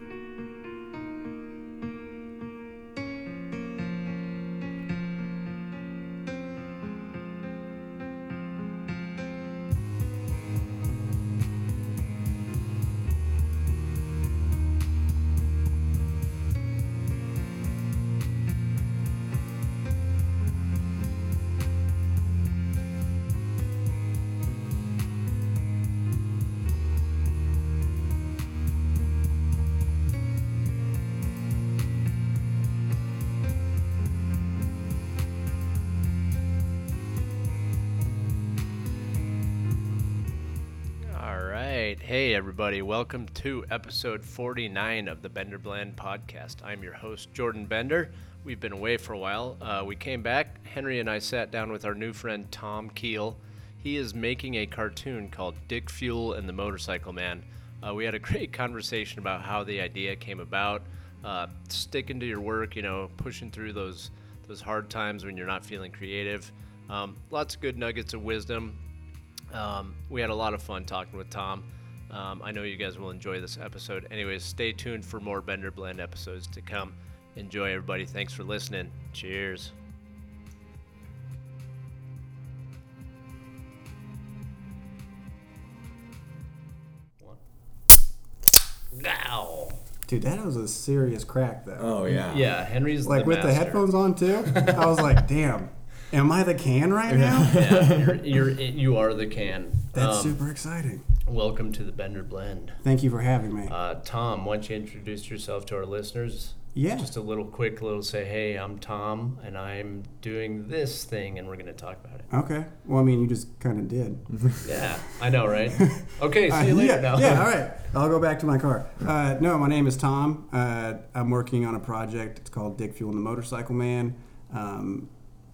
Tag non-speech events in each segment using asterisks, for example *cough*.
All right. Hey, everybody. Welcome to episode 49 of the Bender Blend podcast. I'm your host, Jordan Bender. We've been away for a while. Uh, we came back. Henry and I sat down with our new friend, Tom Keel. He is making a cartoon called Dick Fuel and the Motorcycle Man. Uh, we had a *laughs* great conversation about how the idea came about, uh, sticking to your work, you know, pushing through those, those hard times when you're not feeling creative. Um, lots of good nuggets of wisdom. Um, we had a lot of fun talking with Tom. Um, I know you guys will enjoy this episode. Anyways, stay tuned for more Bender Blend episodes to come. Enjoy, everybody. Thanks for listening. Cheers. Now. Dude, that was a serious crack though. Oh yeah. Yeah, Henry's like the with the master. headphones on too. *laughs* I was like, damn, am I the can right now? yeah, you're, you're you are the can. That's Um, super exciting. Welcome to the Bender Blend. Thank you for having me. Uh, Tom, why don't you introduce yourself to our listeners? Yeah. Just a little quick little say, hey, I'm Tom, and I'm doing this thing, and we're going to talk about it. Okay. Well, I mean, you just kind of did. *laughs* Yeah, I know, right? *laughs* Okay, see Uh, you later yeah, now. yeah, all *laughs* right. I'll go back to my car. Uh, no, my name is Tom. Uh, I'm working on a project. It's called Dick Fuel and the Motorcycle Man. Um,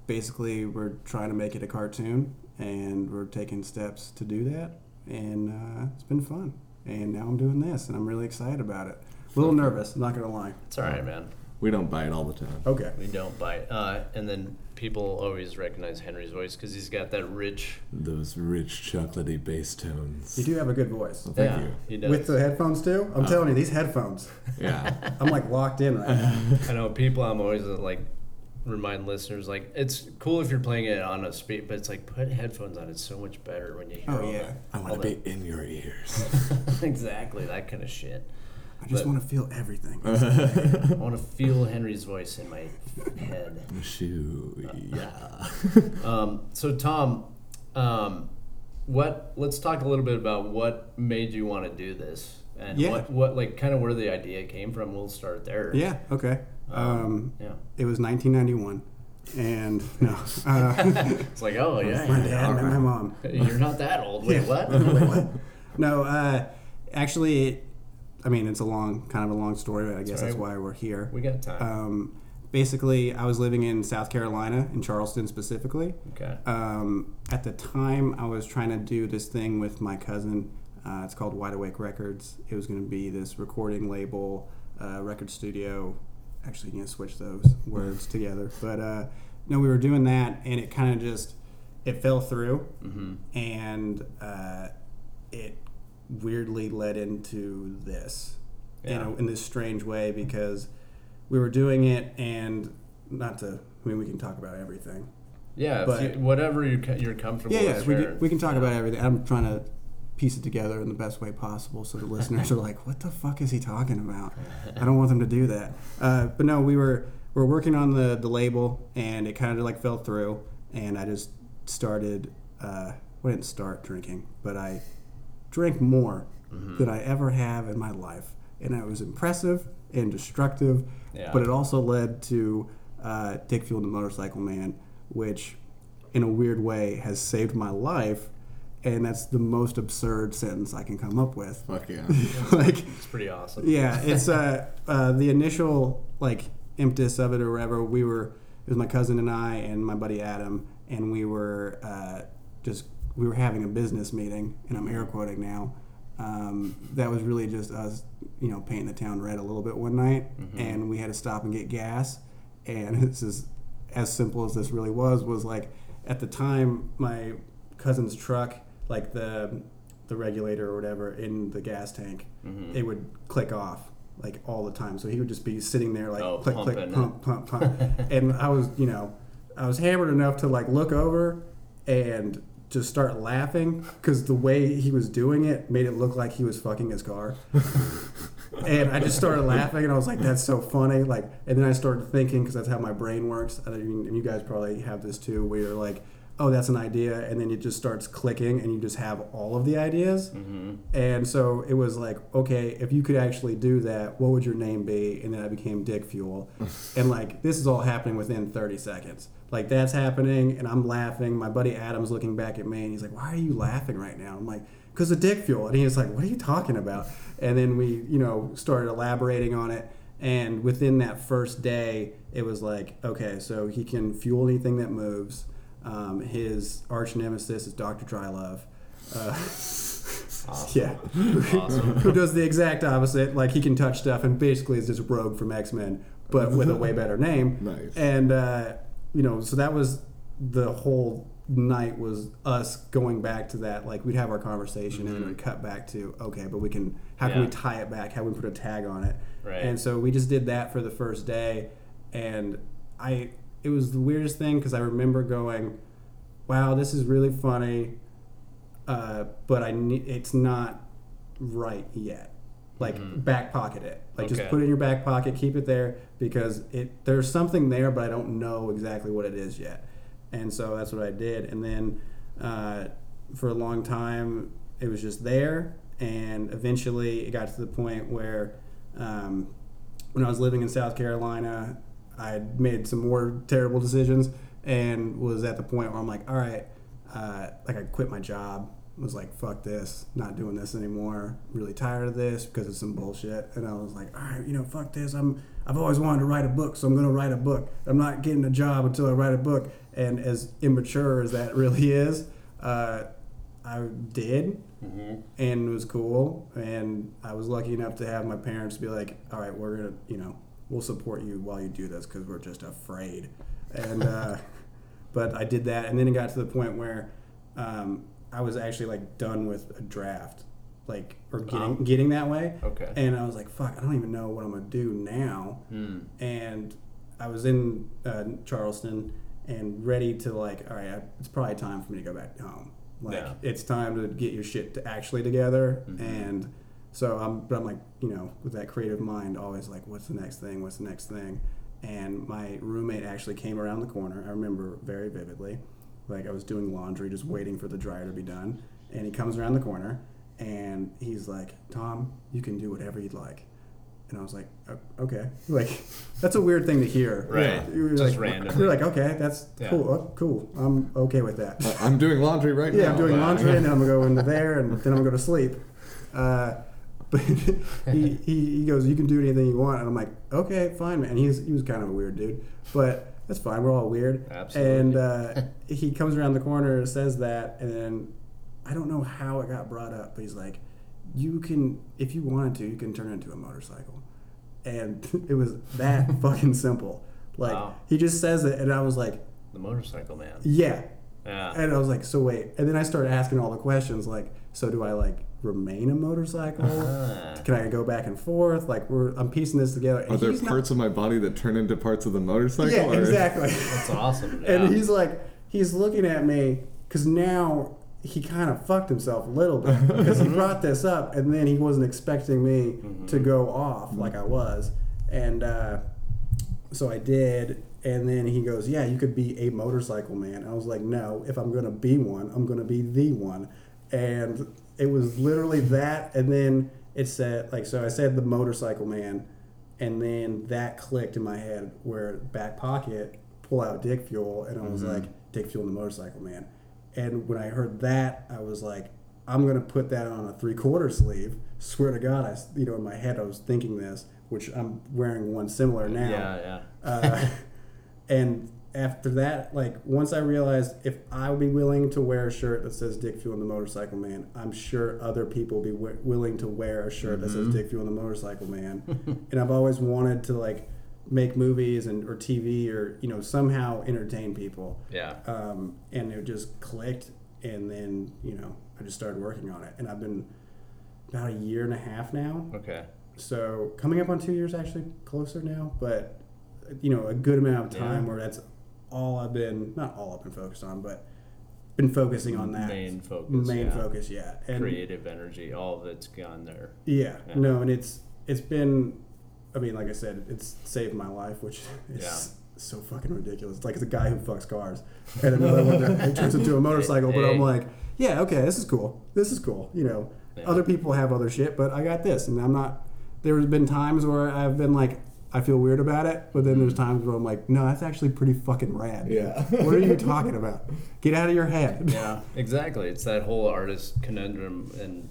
basically, we're trying to make it a cartoon, and we're taking steps to do that. And uh, it's been fun. And now I'm doing this, and I'm really excited about it. A little nervous, I'm not going to lie. It's all right, man. We don't bite all the time. Okay. We don't bite. Uh, and then people always recognize Henry's voice because he's got that rich. Those rich chocolatey bass tones. You do have a good voice. Thank yeah, you. he does. With the headphones, too? I'm telling you, these headphones, Yeah. *laughs* I'm like locked in right now. I know people. I'm always uh, like remind listeners like it's cool if you're playing it on a speed, but it's like put headphones on. It's so much better when you hear. It. Oh, yeah. that- I want to be in your ears. *laughs* exactly that kind of shit. I just want to feel everything. *laughs* I want to feel *laughs* Henry's voice in my head. Shoo. Yeah. Um, so Tom, um, what? Let's talk a little bit about what made you want to do this, and Yeah. what, what, like, kind of where the idea came from. We'll start there. Yeah, okay. Um, Yeah. it was 1991. And *laughs* no, uh, *laughs* It's like, oh yeah, my dad and my mom. You're not that old. Wait, what? *laughs* Wait, what? No, uh, actually, I mean, it's a long, kind of a long story, but I guess that's right. why we're here. we got time. Um, basically, I was living in South Carolina, in Charleston specifically. okay. Um, at the time, I was trying to do this thing with my cousin. Uh, it's called Wide Awake Records. It was going to be this recording label, uh, record studio. Actually, you can switch those words together. But uh, no, we were doing that, and it kind of just it fell through, Mm-hmm. and uh, it weirdly led into this Yeah. you know, in this strange way because we were doing it, and not to. I mean, we can talk about everything. Yeah. but- you, whatever you, you're comfortable. Yeah, yeah, we we can talk about everything. I'm trying to piece it together in the best way possible so the *laughs* listeners are like, "What the fuck is he talking about?" I don't want them to do that. *laughs* Uh, but no, we were we were working on the the label, and it kind of like fell through, and I just started. Uh, well, I didn't start drinking, but I drank more Mm-hmm. than I ever have in my life, and it was impressive and destructive. Yeah. But it also led to uh, Dick Fuel and the Motorcycle Man, which, in a weird way, has saved my life. And that's the most absurd sentence I can come up with. Fuck yeah. *laughs* like, It's pretty awesome. yeah, it's uh, uh, the initial like impetus of it or whatever. We were it was my cousin and I and my buddy Adam, and we were uh, just we were having a business meeting, and I'm air quoting now. Um, that was really just us, you know, painting the town red a little bit one night, and we had to stop and get gas. And *laughs* this is as simple as this really was. Was like at the time my cousin's truck, like the the regulator or whatever in the gas tank, mm-hmm. it would click off like all the time. So he would just be sitting there like Oh, click click pump pump pump, *laughs* and I was you know I was hammered enough to like look over and just start laughing because the way he was doing it made it look like he was fucking his car. *laughs* and I just started laughing, and I was like, "That's so funny!" Like, and then I started thinking because that's how my brain works. I mean, and you guys probably have this too, where you're like, "Oh, that's an idea," and then it just starts clicking, and you just have all of the ideas. Mm-hmm. And so it was like, okay, if you could actually do that, what would your name be? And then I became Dick Fuel, *laughs* and like this is all happening within 30 seconds. Like that's happening, and I'm laughing. My buddy Adam's looking back at me, and he's like, "Why are you laughing right now?" I'm like, "Cause of Dick Fuel," and he's like, "What are you talking about?" And then we, you know, started elaborating on it. And within that first day, it was like, okay, so he can fuel anything that moves. Um, his arch nemesis is Dr. Drylove. Uh, *laughs* Yeah. Awesome. Who does the exact opposite. Like he can touch stuff and basically is just Rogue from X Men, but with a way better name. *laughs* Nice. And uh, you know, so that was the whole night was us going back to that. Like we'd have our conversation and then we'd cut back to okay, but we can how can we tie it back? How can we put a tag on it? Right. And so we just did that for the first day, and I it was the weirdest thing because I remember going, wow, this is really funny uh, but I ne- it's not right yet. Like back pocket it. Like just Mm-hmm. Put it in your back pocket, keep it there because it there's something there, but I don't know exactly what it is yet. And so that's what I did. And then uh, for a long time, it was just there. And eventually, it got to the point where um, when I was living in South Carolina, I had made some more terrible decisions and was at the point where I'm like, all right, uh, like I quit my job. Was like, fuck this, not doing this anymore. Really tired of this because it's some bullshit. And I was like, all right, you know, fuck this. I'm I've always wanted to write a book, so I'm gonna write a book. I'm not getting a job until I write a book. And as immature as that *laughs* really is, uh, I did Mm-hmm. and it was cool. And I was lucky enough to have my parents be like, "All right, we're gonna, you know, we'll support you while you do this because we're just afraid." And uh, *laughs* but I did that, and then it got to the point where um, I was actually like done with a draft, like or getting Wow. getting that way. Okay. And I was like, "Fuck, I don't even know what I'm gonna do now." Hmm. and I was in uh, Charleston and ready to like, all right, I, it's probably time for me to go back home. Like, Yeah. it's time to get your shit to actually together. Mhm. And so I'm, but I'm like, you know, with that creative mind, always like, what's the next thing? What's the next thing? And my roommate actually came around the corner. I remember very vividly. Like I was doing laundry, just waiting for the dryer to be done, and he comes around the corner, and he's like, "Tom, you can do whatever you'd like." And I was like, "Okay." *laughs* Like, that's a weird thing to hear. Right. You were Just like, randomly. You're like, "Okay, that's Yeah. cool. Oh, cool. I'm okay with that." I- I'm doing laundry right now. Yeah, I'm doing laundry, and then I'm gonna go *laughs* into there, and then I'm gonna go to sleep. Uh, *laughs* but he, he he goes, "You can do anything you want," and I'm like, "Okay, fine, man." He's he was kind of a weird dude, but that's fine. We're all weird. Absolutely. And uh, *laughs* he comes around the corner, says that, and then I don't know how it got brought up, but he's like, "You can, if you wanted to, you can turn it into a motorcycle," and *laughs* it was that fucking simple. Like Wow. he just says it, and I was like, The motorcycle man. "Yeah." Yeah. And I was like, so wait. And then I started asking all the questions like, so do I like remain a motorcycle? Ah. Can I go back and forth? Like we're I'm piecing this together. And Are there he's not- parts of my body that turn into parts of the motorcycle? Yeah, or- exactly. *laughs* That's awesome. *laughs* Yeah. and he's like, he's looking at me because now he kind of fucked himself a little bit *laughs* because he brought this up and then he wasn't expecting me to go off like I was, and uh, so I did. And then he goes, "Yeah, you could be a motorcycle man." I was like, "No, if I'm gonna be one, I'm gonna be the one." And it was literally that. And then it said, like, so I said the motorcycle man, and then that clicked in my head where back pocket pull out Dick Fuel, and I was like, Dick Fuel and the motorcycle man. And when I heard that, I was like, I'm gonna put that on a three quarter sleeve. Swear to God, I you know in my head I was thinking this, which I'm wearing one similar now. yeah, yeah. Uh, *laughs* and after that, like once I realized if I would be willing to wear a shirt that says Dick Fuel and the Motorcycle Man, I'm sure other people will be w- willing to wear a shirt that says Dick Fuel and the Motorcycle Man. *laughs* and I've always wanted to like make movies and or TV or you know somehow entertain people. Yeah. Um, and it just clicked, and then you know I just started working on it, and I've been about a year and a half now Okay. so coming up on two years, actually closer now, but you know, a good amount of time Yeah. where that's all I've been not all I've been focused on, but been focusing on that Main focus. main yeah. focus. Yeah, and Creative energy, all of it's gone there. yeah, Yeah. no, and it's it's been. I mean, like I said, it's saved my life, which is Yeah. so fucking ridiculous. It's like it's a guy who fucks cars, and another one that *laughs* turns into a motorcycle. But I'm like, yeah, okay, this is cool. This is cool. You know, other people have other shit, but I got this, and I'm not. There's been times where I've been like, I feel weird about it, but then there's mm. times where I'm like, no, that's actually pretty fucking rad. Yeah. *laughs* what are you talking about? Get out of your head. yeah, *laughs* exactly. It's that whole artist conundrum, and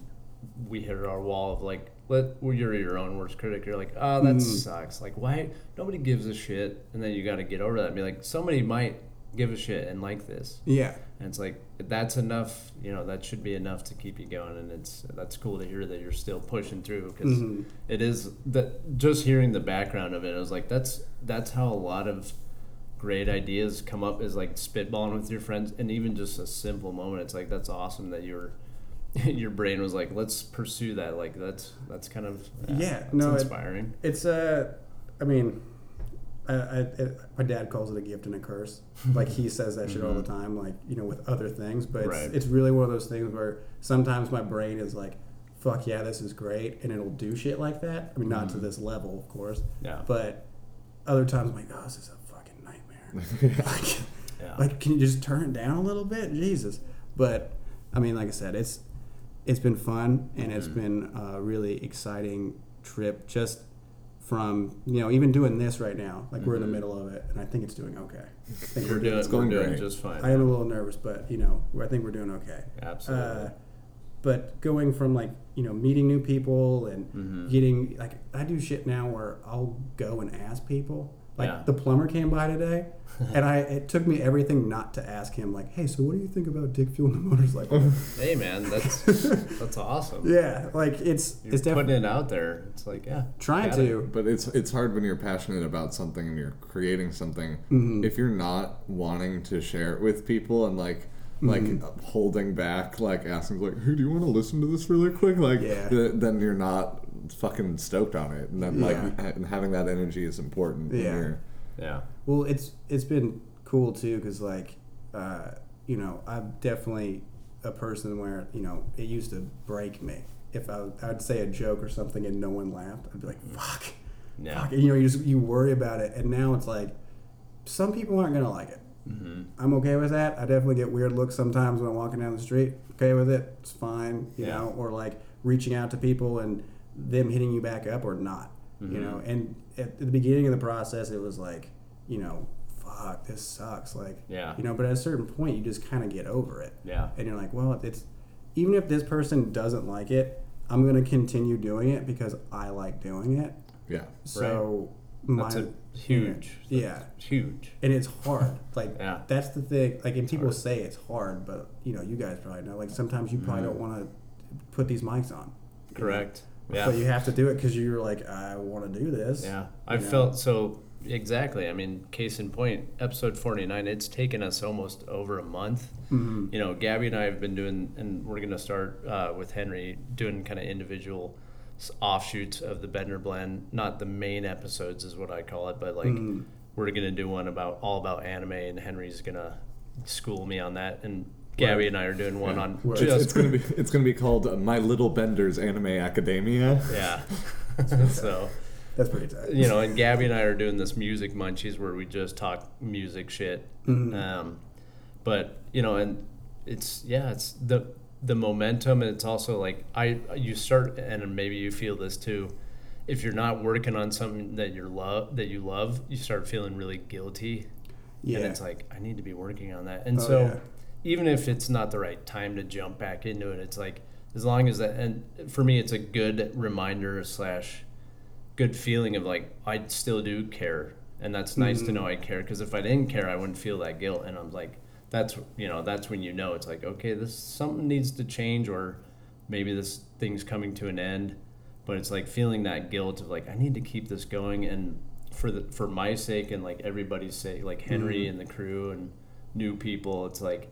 we hit our wall of like, let well, you're your own worst critic. You're like, oh, that mm. sucks. Like, why nobody gives a shit, and then you got to get over that and be like, somebody might give a shit and like this, Yeah. And it's like that's enough. You know, that should be enough to keep you going, and it's that's cool to hear that you're still pushing through because Mhm. it is that just hearing the background of it, I was like, that's that's how a lot of great ideas come up is like spitballing with your friends and even just a simple moment it's like that's awesome that your *laughs* your brain was like let's pursue that like that's that's kind of Yeah, that's no, it- inspiring It's uh, I mean, I, I, it, my dad calls it a gift and a curse. *laughs* Like he says that shit all the time, like you know, with other things. But it's, Right. it's really one of those things where sometimes my brain is like, "Fuck yeah, this is great," and it'll do shit like that. I mean, not to this level, of course, yeah but other times I'm like, "Oh, this is a fucking nightmare." *laughs* *laughs* like, yeah like, can you just turn it down a little bit, Jesus? But I mean, like I said, it's it's been fun and it's Mm-hmm. been a really exciting trip. Just from you know, even doing this right now, like we're in the middle of it, and I think it's doing okay. I think Mm-hmm. we're doing, it's going doing great. just fine I am a little nervous, but you know, I think we're doing okay. absolutely Uh, but going from like you know meeting new people and Mhm. getting like I do shit now where I'll go and ask people. Like Yeah. the plumber came by today, *laughs* and I it took me everything not to ask him like, hey, so what do you think about dick fuel in the motorcycle? hey man that's *laughs* that's awesome yeah, like it's you're it's putting definitely it out there it's like yeah trying got it. to. But it's it's hard when you're passionate about something and you're creating something. Mhm. If you're not wanting to share it with people and like like Mm-hmm. holding back, like asking like, "Hey, do you want to listen to this really quick?" Like, Yeah. th- then you're not fucking stoked on it. And then like Yeah. ha- and having that energy is important. when Yeah. you're- yeah Well, it's it's been cool too because like uh, you know I'm definitely a person where you know it used to break me if I would, I'd say a joke or something and no one laughed I'd be like fuck, yeah fuck. And, you know you just you worry about it and now it's like some people aren't gonna like it. mm-hmm. I'm okay with that. I definitely get weird looks sometimes when I'm walking down the street. Okay with it. It's fine. You Yeah. know, or like reaching out to people and them hitting you back up or not. You Mhm. know, and at the beginning of the process, it was like, you know, fuck, this sucks. Like, Yeah. you know, but at a certain point, you just kind of get over it. yeah And you're like, well, it's even if this person doesn't like it, I'm gonna continue doing it because I like doing it. Yeah. So that's my a huge yeah huge and it's hard. Like Yeah. that's the thing. Like, and people hard. say it's hard, but you know, you guys probably know. Like sometimes you probably Mhm. don't want to put these mics on. Correct. know? Yeah But you have to do it because you're like, I want to do this. Yeah, I you know? felt so exactly. I mean, case in point, episode 49, it's taken us almost over a month. Mhm. You know, Gabby and I have been doing, and we're going to start uh, with Henry doing kind of individual offshoots of the Bender blend, not the main episodes, is what I call it, but like Mhm. we're going to do one about all about anime, and Henry's going to school me on that. And Gabby Right. and I are doing one Yeah. on Right. It's, just it's gonna be it's gonna be called uh, My Little Bender's Anime Academia. yeah. *laughs* so That's pretty tight. you know, and Gabby and I are doing this music munchies where we just talk music shit. Mhm. Um, but you know, and it's yeah, it's the the momentum, and it's also like I you start, and maybe you feel this too. If you're not working on something that you love, that you love, you start feeling really guilty, Yeah. and it's like I need to be working on that. And Oh, so, yeah. Even if it's not the right time to jump back into it, it's like as long as that. And for me, it's a good reminder slash good feeling of like I still do care, and that's nice to mm-hmm. know I care. Because if I didn't care, I wouldn't feel that guilt. And I'm like, that's you know, that's when you know it's like okay, this something needs to change, or maybe this thing's coming to an end. But it's like feeling that guilt of like I need to keep this going, and for the for my sake and like everybody's sake, like Henry mm-hmm. and the crew and new people, it's like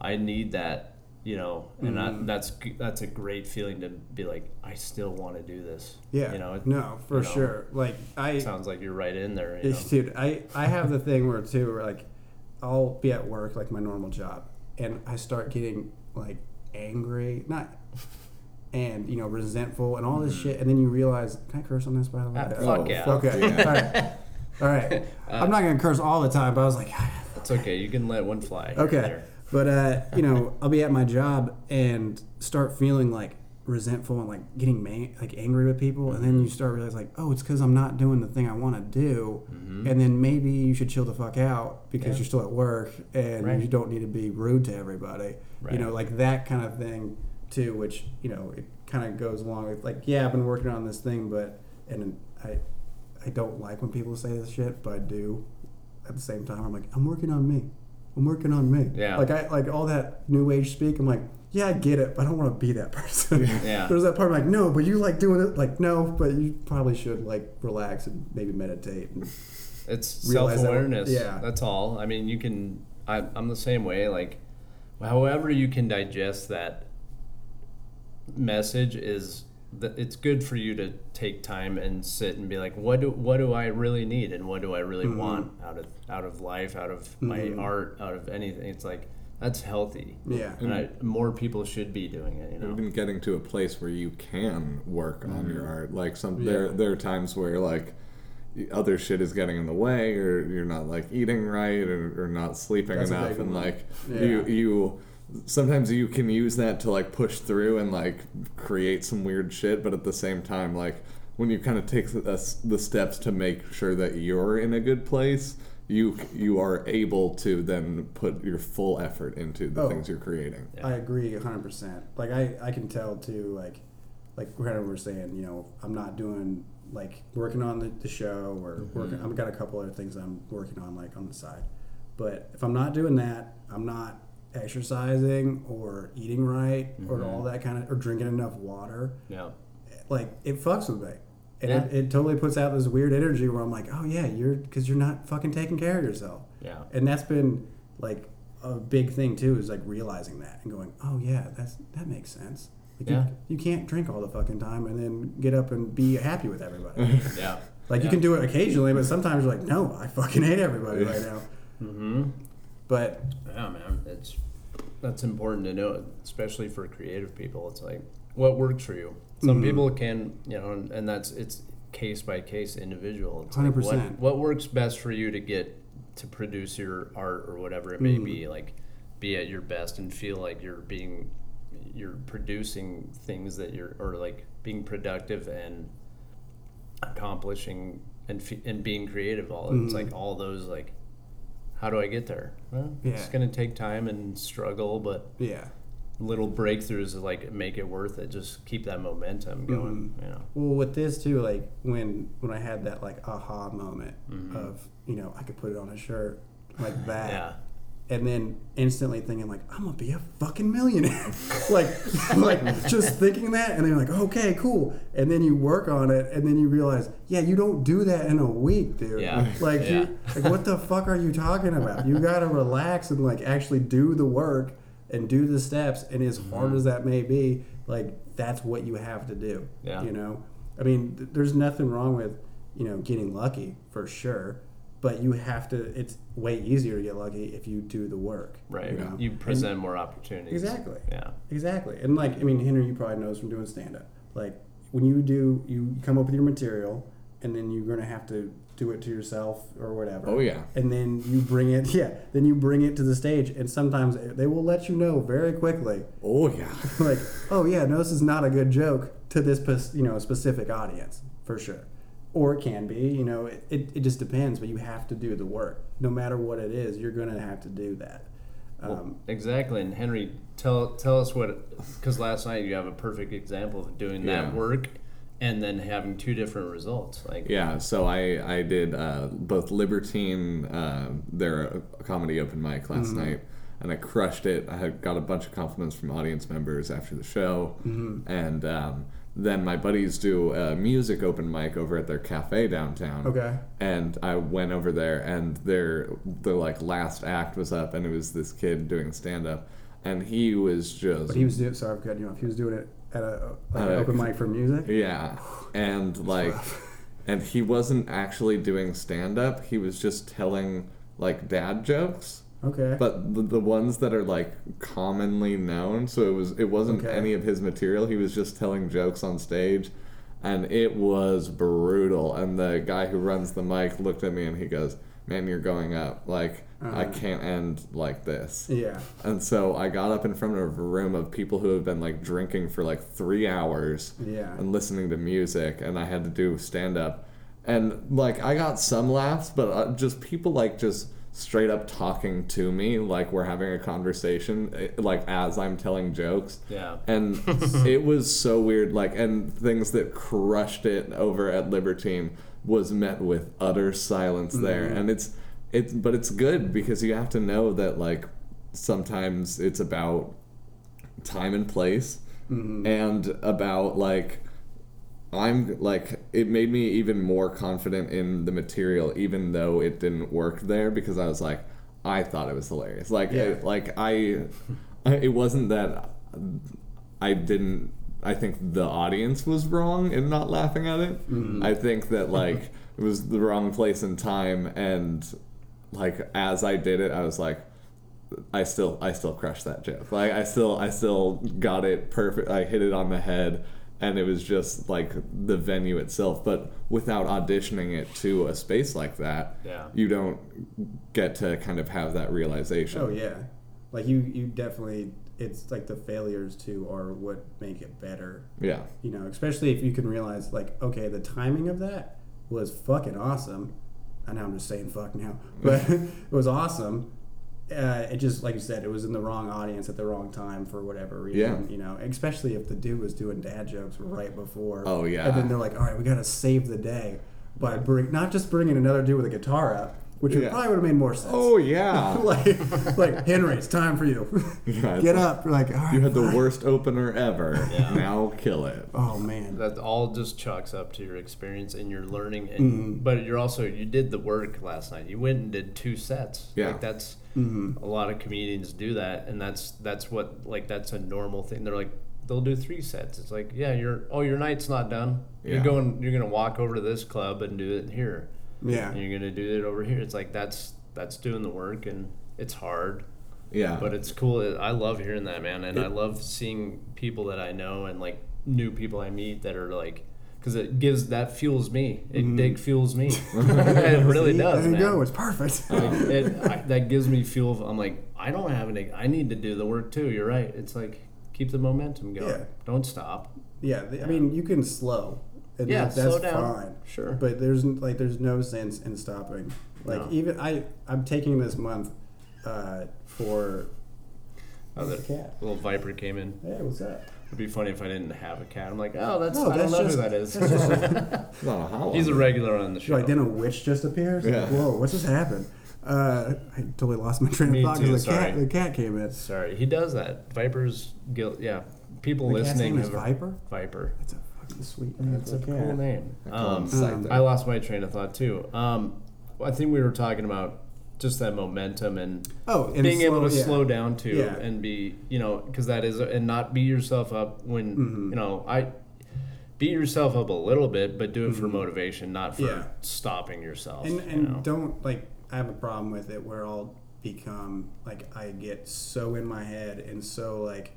I need that you know, and that, that's g- that's a great feeling to be like, I still want to do this. Yeah. you know, no, for you know, sure. Like I sounds like you're right in there. You know? dude, I I have the thing where too where like I'll be at work like my normal job and I start getting like angry, not and you know resentful and all this shit and then you realize can I curse on this by the way? Mm-hmm. Ah, fuck Oh, yeah. Okay. Yeah. All right. All right. *laughs* I'm not gonna curse all the time, but I was like, *sighs* It's okay. You can let one fly. okay. there. But uh, you know, I'll be at my job and start feeling like resentful and like getting ma- like angry with people, and then you start realizing like, oh, it's because I'm not doing the thing I want to do, and then maybe you should chill the fuck out because Mm-hmm. Yeah. you're still at work and Right. you don't need to be rude to everybody. Right. You know, like that kind of thing too, which you know it kind of goes along with like, yeah, I've been working on this thing, but and I I don't like when people say this shit, but I do. At the same time, I'm like, I'm working on me. I'm working on me. Yeah. Like I like all that new age speak. I'm like, yeah, I get it, but I don't want to be that *laughs* person. Yeah. There's that part I'm like, no, but you like doing it. Like, no, but you probably should like relax and maybe meditate. And, It's self that- awareness. yeah. That's all. I mean, you can. I, I'm the same way. Like, however you can digest that message is that it's good for you to take time and sit and be like, what do what do I really need and what do I really Mm-hmm. want out of out of life, out of my art, out of anything. It's like that's healthy. yeah. And I, more people should be doing it. You know. even getting to a place where you can work on Mm-hmm. your art like some there there are times where like other shit is getting in the way or you're not like eating right or, or not sleeping That's enough and one. like Yeah. you you sometimes you can use that to like push through and like create some weird shit but at the same time like when you kind of take the, the steps to make sure that you're in a good place you you are able to then put your full effort into the Oh. things you're creating I agree 100%. Like I, I can tell too like like kind of we're saying, you know, I'm not doing like working on the, the show or mm-hmm. working I've got a couple other things I'm working on like on the side. But if I'm not doing that, I'm not exercising or eating right or all that kind of or drinking enough water. yeah. Like it fucks with me. And Yeah. it, it totally puts out this weird energy where I'm like, oh yeah, you're because you're not fucking taking care of yourself Yeah. and that's been like a big thing too is like realizing that and going oh yeah that's that makes sense like Yeah. you, you can't drink all the fucking time and then get up and be happy with everybody *laughs* Yeah. like you can do it occasionally but sometimes you're like no i fucking hate everybody right *laughs* now Mm-hmm. but Yeah, man, it's that's important to know, especially for creative people. It's like what works for you. Some Mhm. people can, you know, and, and that's it's case by case individual. It's like what 100%. what works best for you to get to produce your art or whatever it may Mhm. be. Like be at your best and feel like you're being you're producing things that you're or like being productive and accomplishing and fe- and being creative. All it's Mhm. like all those like how do I get there? Well, it's going to take time and struggle, but yeah little breakthroughs like make it worth it. Just keep that momentum going. Mm-hmm. You know. well with this too like when when i had that like aha moment Mhm. of you know i could put it on a shirt like that Yeah. And then instantly thinking like I'm gonna be a fucking millionaire, *laughs* like *laughs* like just thinking that, and then you're like, okay, cool, and then you work on it, and then you realize, yeah, you don't do that in a week, dude. Yeah. *laughs* Like, Yeah. You, like what the fuck are you talking about? You gotta relax and like actually do the work and do the steps, and as hard Mm-hmm. as that may be, like that's what you have to do. Yeah. You know, I mean, th- there's nothing wrong with you know getting lucky for sure. But you have to. It's way easier to get lucky if you do the work. Right. You, know? You present more opportunities. Exactly. Yeah. Exactly. And like, I mean, Henry, you probably knows from doing stand up. Like, when you do, you come up with your material, and then you're going to have to do it to yourself or whatever. oh yeah And then you bring it, *laughs* yeah, then you bring it to the stage, and sometimes they will let you know very quickly, oh yeah *laughs* like, oh, yeah, no, this is not a good joke to this, you know, specific audience, for sure. Or it can be, you know, it, it, it just depends, but you have to do the work. No matter what it is, you're going to have to do that. Um, Exactly. And Henry, tell tell us what because last night you have a perfect example of doing Yeah. that work and then having two different results. Like Yeah, so I I did uh, both Libertine, uh, their comedy open mic last night, and I crushed it. I had got a bunch of compliments from audience members after the show, and um, then my buddies do a music open mic over at their cafe downtown. Okay. And I went over there, and their their like last act was up, and it was this kid doing stand up. and he was just But he was doing. Sorry, cutting you off. He was doing it at a like an Uh, open mic for music. Yeah, and like, *laughs* and he wasn't actually doing stand up. He was just telling like dad jokes, Okay. but the, the ones that are like commonly known. So it was it wasn't Okay. any of his material. He was just telling jokes on stage, and it was brutal. And the guy who runs the mic looked at me and he goes, "Man, you're going up. Like I Uh-huh. can't end like this." yeah. And so I got up in front of a room of people who have been like drinking for like three hours Yeah. and listening to music, and I had to do stand up. And like I got some laughs, but uh, just people like just straight up talking to me like we're having a conversation, eh, like as I'm telling jokes. Yeah. And *laughs* it was so weird. Like, and things that crushed it over at Libertine was met with utter silence there. And it's, it's, but it's good because you have to know that, like, sometimes it's about time and place and about, like, I'm like it made me even more confident in the material even though it didn't work there because I was like I thought it was hilarious like Yeah. I, like I, I it wasn't that I didn't I think the audience was wrong in not laughing at it mm-hmm. I think that like it was the wrong place and time and like as I did it I was like I still I still crushed that joke. Like I still I still got it perfect. I hit it on the head and it was just like the venue itself but without auditioning it to a space like that Yeah. you don't get to kind of have that realization. Oh yeah. Like you, you definitely. It's like the failures too are what make it better. Yeah. You know, especially if you can realize like, okay, the timing of that was fucking awesome. I know I'm just saying fuck now, but *laughs* it was awesome. Uh, it just like you said, it was in the wrong audience at the wrong time for whatever reason. Yeah. You know, especially if the dude was doing dad jokes right before. Oh, yeah. And then they're like, all right, we got to save the day by bring not just bringing another dude with a guitar up, which would probably would have made more sense. Oh yeah. *laughs* like, like Henry, it's time for you. *laughs* Yeah, Get like, up. You're like, all right. You had the fine." worst opener ever. Yeah. Now kill it. Oh man. That all just chalks up to your experience and your learning, and Mm-hmm. but you're also you did the work last night. You went and did two sets. Yeah. like that's Mm-hmm. a lot of comedians do that, and that's that's what like that's a normal thing. They're like they'll do three sets. It's like yeah, your oh your night's not done. You're going you're gonna walk over to this club and do it here. Yeah. and you're gonna do it over here. It's like that's that's doing the work, and it's hard. Yeah. But it's cool. I love hearing that, man, and I love seeing people that I know and like new people I meet that are like, because it gives that fuels me. It Dick Fuels me. *laughs* it really See? does, There you go. It's perfect. Like, it, *laughs* I, that gives me fuel. I'm like, I don't have any. I need to do the work too. You're right. It's like keep the momentum going. Yeah. Don't stop. yeah. I mean, you can slow. And Yeah, that, that's slow down. fine. Sure. But there's like there's no sense in stopping. Like No. even I I'm taking this month uh, for Oh, the cat. little viper came in. Hey, what's up? It'd be funny if I didn't have a cat. I'm like, oh, that's No, I that's don't know just- who that is. that's just- *laughs* It's not a hollow. He's a regular on the show. Like then a witch just appears. Yeah. Like, Whoa, what just happened? Uh, I totally lost my train Me of thought too, because the cat sorry. the cat came in. Sorry, he does that. Vipers guilt. Yeah, people The cat's listening. name is have- Viper. Viper. That's a fucking sweet name. That's a for cool name. I call him Um, Scyther. I lost my train of thought too. Um, I think we were talking about just that momentum and Oh, and being able to yeah. slow down too Yeah. and be you know because that is and not beat yourself up when Mhm. you know I beat yourself up a little bit but do it for motivation not for Mm-hmm. Yeah. stopping yourself and you know? don't like I have a problem with it where I'll become like I get so in my head and so like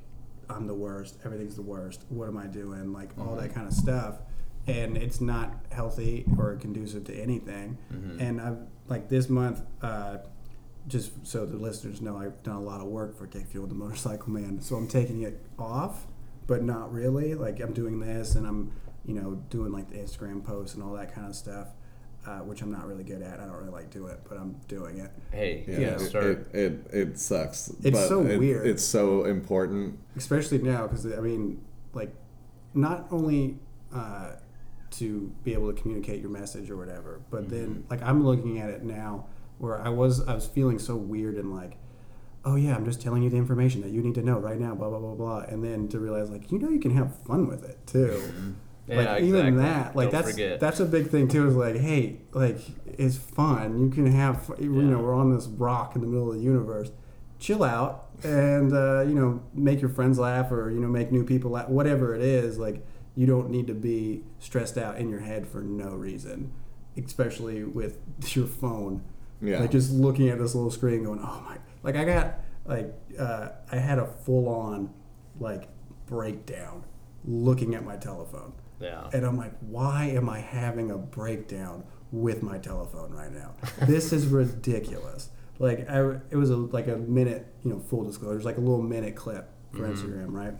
I'm the worst, everything's the worst. What am I doing? Like all that kind of stuff, and it's not healthy or conducive to anything. And I've like this month. Uh, just so the listeners know, I've done a lot of work for Dick Fuel the Motorcycle Man. So I'm taking it off, but not really. Like I'm doing this, and I'm, you know, doing like the Instagram posts and all that kind of stuff, uh, which I'm not really good at. I don't really like do it, but I'm doing it. hey Yeah, yeah, it, it, it, it sucks. It's but so it- weird. It's so important. especially now because I mean, like, not only uh, to be able to communicate your message or whatever, but Mm-hmm. then like I'm looking at it now where I was I was feeling so weird and like, oh yeah, I'm just telling you the information that you need to know right now, blah blah blah blah, and then to realize like you know you can have fun with it too. yeah, like even exactly. that, like Don't that's forget. that's a big thing too. Is like, hey, like it's fun. You can have, you Yeah. know, we're on this rock in the middle of the universe. chill out and uh, you know make your friends laugh or you know make new people laugh whatever it is like you don't need to be stressed out in your head for no reason especially with *laughs* your phone Yeah. like just looking at this little screen going oh my like i got like uh, i had a full-on like breakdown looking at my telephone Yeah. and I'm like, why am I having a breakdown with my telephone right now? This is *laughs* ridiculous. Like, I, it was a, like a minute, you know, full disclosure, it's like a little minute clip for Instagram, right?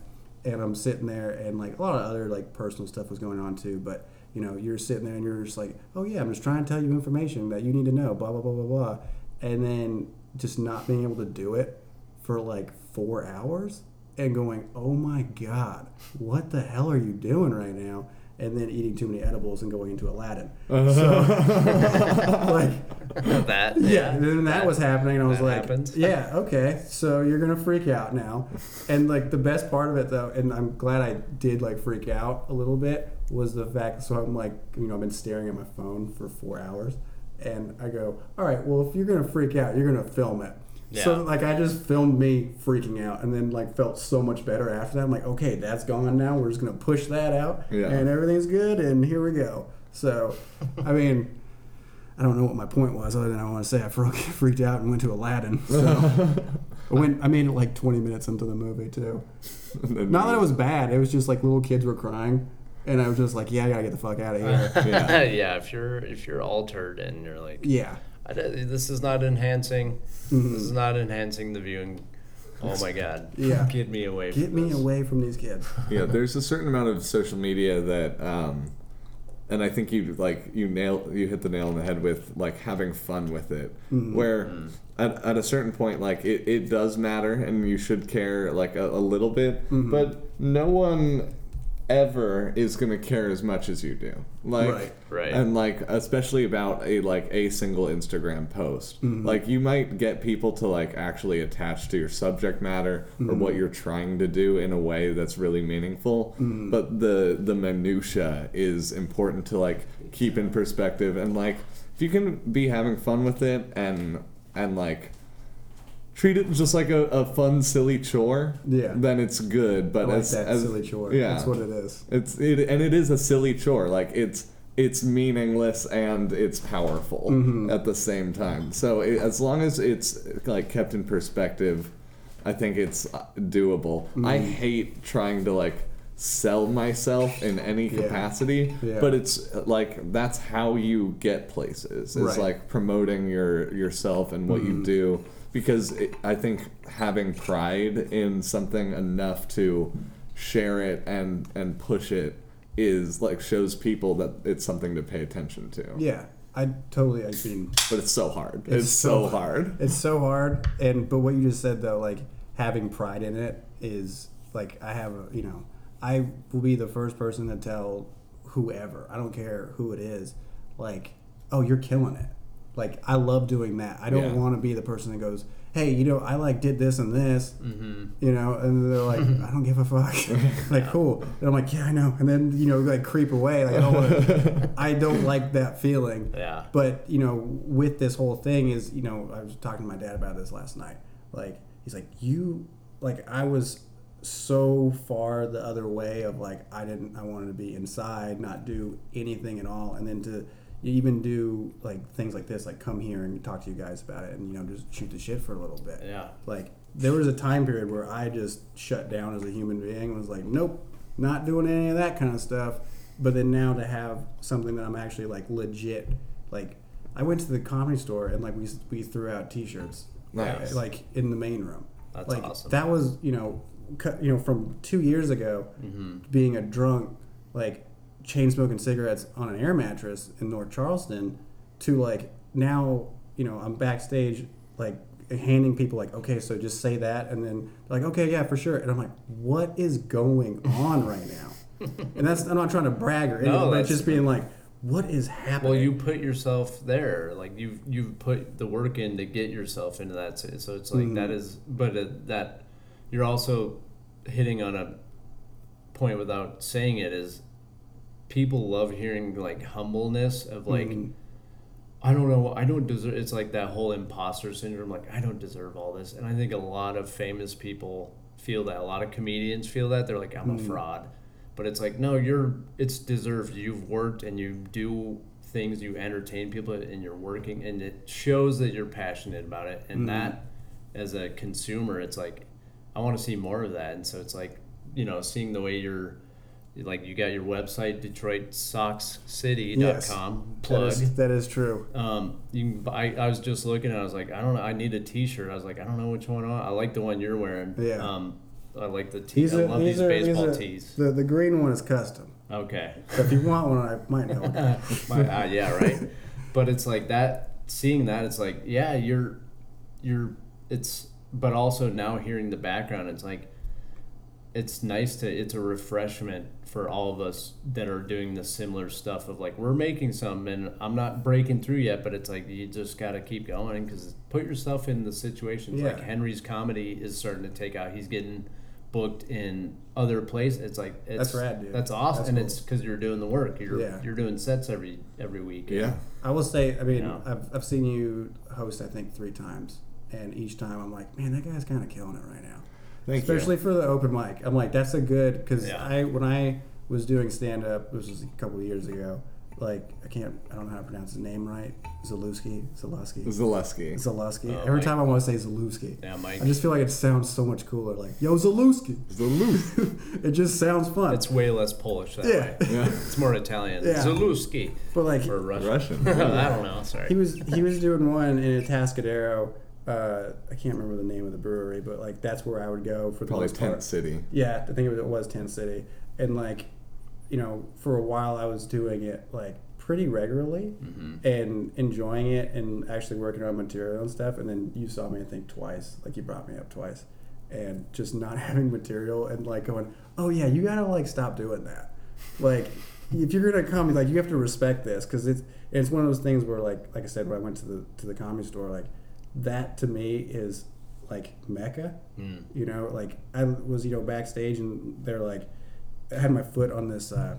And I'm sitting there, and like a lot of other like personal stuff was going on too. But you know, you're sitting there and you're just like, oh yeah, I'm just trying to tell you information that you need to know, blah blah blah blah blah, and then just not being able to do it for like four hours and going, oh my god, what the hell are you doing right now? And then eating too many edibles and going into Aladdin. Uh-huh. So, *laughs* like, that. yeah, and then that was happening, and I was like, happens. "Yeah, okay, so you're gonna freak out now." And like the best part of it, though, and I'm glad I did like freak out a little bit, was the fact. So I'm like, you know, I've been staring at my phone for four hours, and I go, "All right, well, if you're gonna freak out, you're gonna film it." So like I just filmed me freaking out, and then like felt so much better after that. I'm like, okay, that's gone now. We're just gonna push that out, Yeah. and everything's good, and here we go. So, I mean. I don't know what my point was, other than I want to say I *laughs* freaked out and went to Aladdin. So *laughs* I went. I made it like 20 minutes into the movie too. Not that it was bad. It was just like little kids were crying, and I was just like, "Yeah, I gotta get the fuck out of here." *laughs* Yeah. yeah. If you're if you're altered and you're like, yeah, I don't- this is not enhancing. Mhm. This is not enhancing the viewing. Oh my god. *laughs* Yeah. Get me away. get from me this. away from these kids. *laughs* yeah, there's a certain amount of social media that, um, and I think you like you nail you hit the nail on the head with like having fun with it. Where at, at a certain point, like it, it does matter, and you should care like a, a little bit, but no one ever is gonna care as much as you do. Like Right. Right. and like especially about a like a single Instagram post. Mm-hmm. Like you might get people to like actually attach to your subject matter or what mm-hmm. you're trying to do in a way that's really meaningful. Mm-hmm. But the the minutia is important to like keep in perspective and like if you can be having fun with it and and like treat it just like a, a fun silly chore Yeah. then it's good but like as, that as silly chore. yeah That's what it is. it's it and it is a silly chore. Like it's it's meaningless and it's powerful Mm-hmm. at the same time. So it, as long as it's like kept in perspective, I think it's uh, doable. I Mm-hmm. hate trying to like sell myself in any capacity, Yeah. but it's like that's how you get places. It's Right. Mm-hmm. like promoting your yourself and what you do because it, I think having pride in something enough to share it and and push it is like shows people that it's something to pay attention to. Yeah, I totally. I mean, But it's so hard. It's, so, hard. It's so hard, and but what you just said though, like having pride in it is like I have, a, you know, I will be the first person to tell whoever, I don't care who it is, like, oh, you're killing it. Like I love doing that. I don't Yeah. want to be the person that goes, hey, you know, I like did this and this, Mm-hmm. you know, and they're like, *laughs* I don't give a fuck. *laughs* like cool. And I'm like, yeah, I know. And then you know, like creep away. Like I don't want. *laughs* I don't like that feeling. Yeah. But you know, with this whole thing is, you know, I was talking to my dad about this last night. Like he's like, you, like I was so far the other way of like I didn't, I wanted to be inside, not do anything at all, and then to even do like things like this, like come here and talk to you guys about it, and you know, just shoot the shit for a little bit. Yeah. Like there was a time period where I just shut down as a human being and was like, nope, not doing any of that kind of stuff. But then now to have something that I'm actually like legit, like I went to the comedy store and like we we threw out T-shirts, Nice. like in the main room. That's like awesome. that was you know, cut, you know from two years ago, Mm-hmm. being a drunk, like chain smoking cigarettes on an air mattress in North Charleston, to like now you know I'm backstage like handing people like okay so just say that and then like okay yeah for sure and I'm like what is going on right now *laughs* and that's I'm not trying to brag or anything No, but it's just being like what is happening Well, you put yourself there, like you've you've put the work in to get yourself into that. So it's like Mm-hmm. that is, but it, that you're also hitting on a point without saying it is people love hearing like humbleness of like Mhm. I don't know. I don't deserve. It's like that whole imposter syndrome. Like I don't deserve all this, and I think a lot of famous people feel that. A lot of comedians feel that. They're like, I'm a fraud, but it's like, no, you're. It's deserved. You've worked and you do things. You entertain people, and you're working, and it shows that you're passionate about it. And that, as a consumer, it's like, I want to see more of that. And so it's like, you know, seeing the way you're. Like you got your website DetroitSocksCity.com That plug. is, that is true. Um, you can buy. I was just looking. And i was like, I don't know. I need a T-shirt. I was like, I don't know which one. I. I like the one you're wearing. Yeah. Um, I like the. These I love these these are, baseball these are, tees. The, the green one is custom. Okay. So if you want one, I might know. a guy. My, uh, yeah. Right. but it's like that. Seeing that, it's like, yeah, you're, you're. It's. But also now hearing the background, it's like. It's nice to. It's a refreshment for all of us that are doing the similar stuff of like we're making some and I'm not breaking through yet, but it's like you just got to keep going because put yourself in the situations. Like Henry's comedy is starting to take out. He's getting booked in other places. It's like it's, That's rad, dude. That's awesome, That's and cool. it's because you're doing the work. You're Yeah. you're doing sets every every week. Yeah. I will say, I mean, Yeah. I've, I've seen you host, I think, three times. And each time I'm like, man, that guy's kind of killing it right now. Thank Especially you. for the open mic. I'm like, that's a good, because Yeah. I, when I was doing stand up, this was a couple of years ago, like, I can't, I don't know how to pronounce his name right. Zalewski, Zalewski, Zaleski. Zalewski. Oh, Every Mike. time I want to say Zalewski. Yeah, Mike. I just feel like it sounds so much cooler. Like, yo, Zalewski. Zalewski. *laughs* it just sounds fun. It's way less Polish that Yeah. way. *laughs* Yeah. It's more Italian. Yeah. Zaluski but like, or Russian. Russian. *laughs* I don't know. Sorry. he was he was doing one in a Atascadero. Uh, I can't remember the name of the brewery, but like that's where I would go for the Probably most part. Tent City. Yeah, I think it was, it was Tent City, and like, you know, for a while I was doing it like pretty regularly Mm-hmm. and enjoying it and actually working on material and stuff. And then you saw me, I think, twice. Like you brought me up twice, and just not *laughs* having material and like going, oh yeah, you gotta like stop doing that. Like, if you're gonna come, like you have to respect this because it's it's one of those things where like like I said when I went to the to the comedy store, like that to me is like mecca. Mm. You know, like I was, you know, backstage and they're like, I had my foot on this uh,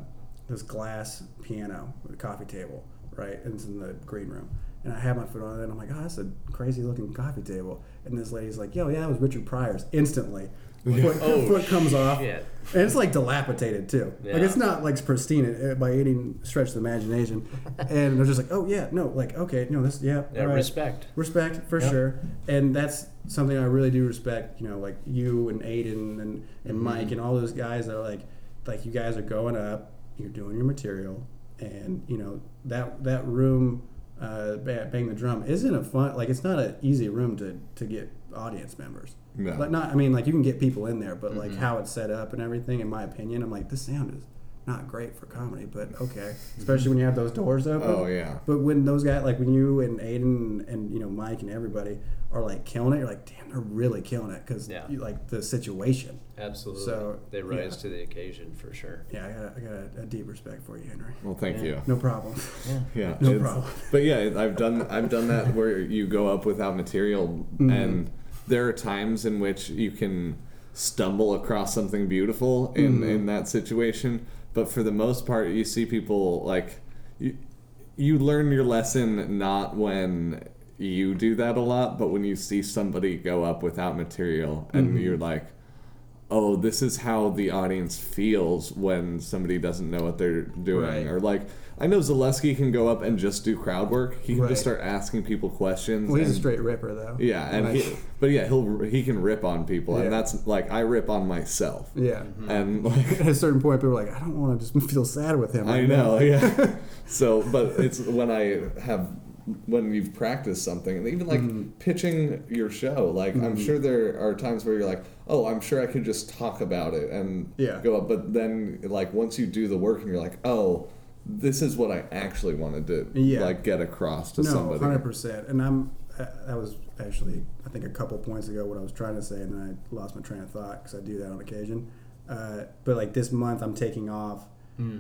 this glass piano with a coffee table, right? And it's in the green room. And I had my foot on it and I'm like, oh, that's a crazy looking coffee table. And this lady's like, yo, yeah, that was Richard Pryor's. Instantly. Foot, Oh, foot comes off. shit. And it's like dilapidated too. Like it's not like pristine uh, by any stretch of the imagination. and they're just like, oh yeah, no, like okay, no, this yeah, Yeah, all right. respect. Respect for Yep. sure, and that's something I really do respect. You know, like you and Aiden and, and Mm-hmm. Mike and all those guys that are like, like you guys are going up, you're doing your material, and you know that that room, uh, Ba- bang the drum isn't a fun like it's not an easy room to to get audience members. No. Like not, I mean, like you can get people in there, but Mm-hmm. like how it's set up and everything. In my opinion, I'm like this sound is not great for comedy, but okay, especially when you have those doors open. Oh, yeah. But when those guys, like when you and Aiden and you know Mike and everybody are like killing it, you're like, damn, they're really killing it because Yeah. you like the situation. Absolutely. So, they rise yeah. to the occasion for sure. Yeah, I got, I got a, a deep respect for you, Henry. Well, thank Yeah. you. No problem. *laughs* Yeah, No it's- problem. But yeah, I've done I've done that where you go up without material, Mm-hmm. and there are times in which you can stumble across something beautiful in Mm-hmm. in that situation. But for the most part, you see people like you. You learn your lesson not when you do that a lot, but when you see somebody go up without material, and Mm-hmm. you're like, oh, this is how the audience feels when somebody doesn't know what they're doing. Right. Or like, I know Zaleski can go up and just do crowd work. He can Right. just start asking people questions. Well, he's a straight ripper, though. Yeah, and Like- he, but yeah, he'll he can rip on people, Yeah. and that's like I rip on myself, yeah. and *laughs* like At a certain point, people are like, I don't want to just feel sad with him. I right now." know, yeah. *laughs* so, but it's when I have when you've practiced something, and even like Mm-hmm. pitching your show. Like I'm sure there are times where you're like, oh, I'm sure I could just talk about it and Yeah. go up. But then, like once you do the work, and you're like, oh, this is what I actually wanted to Yeah. like get across to no, somebody. hundred percent. And I'm uh, that was actually I think a couple points ago what I was trying to say, and then I lost my train of thought because I do that on occasion. Uh, but like this month, I'm taking off,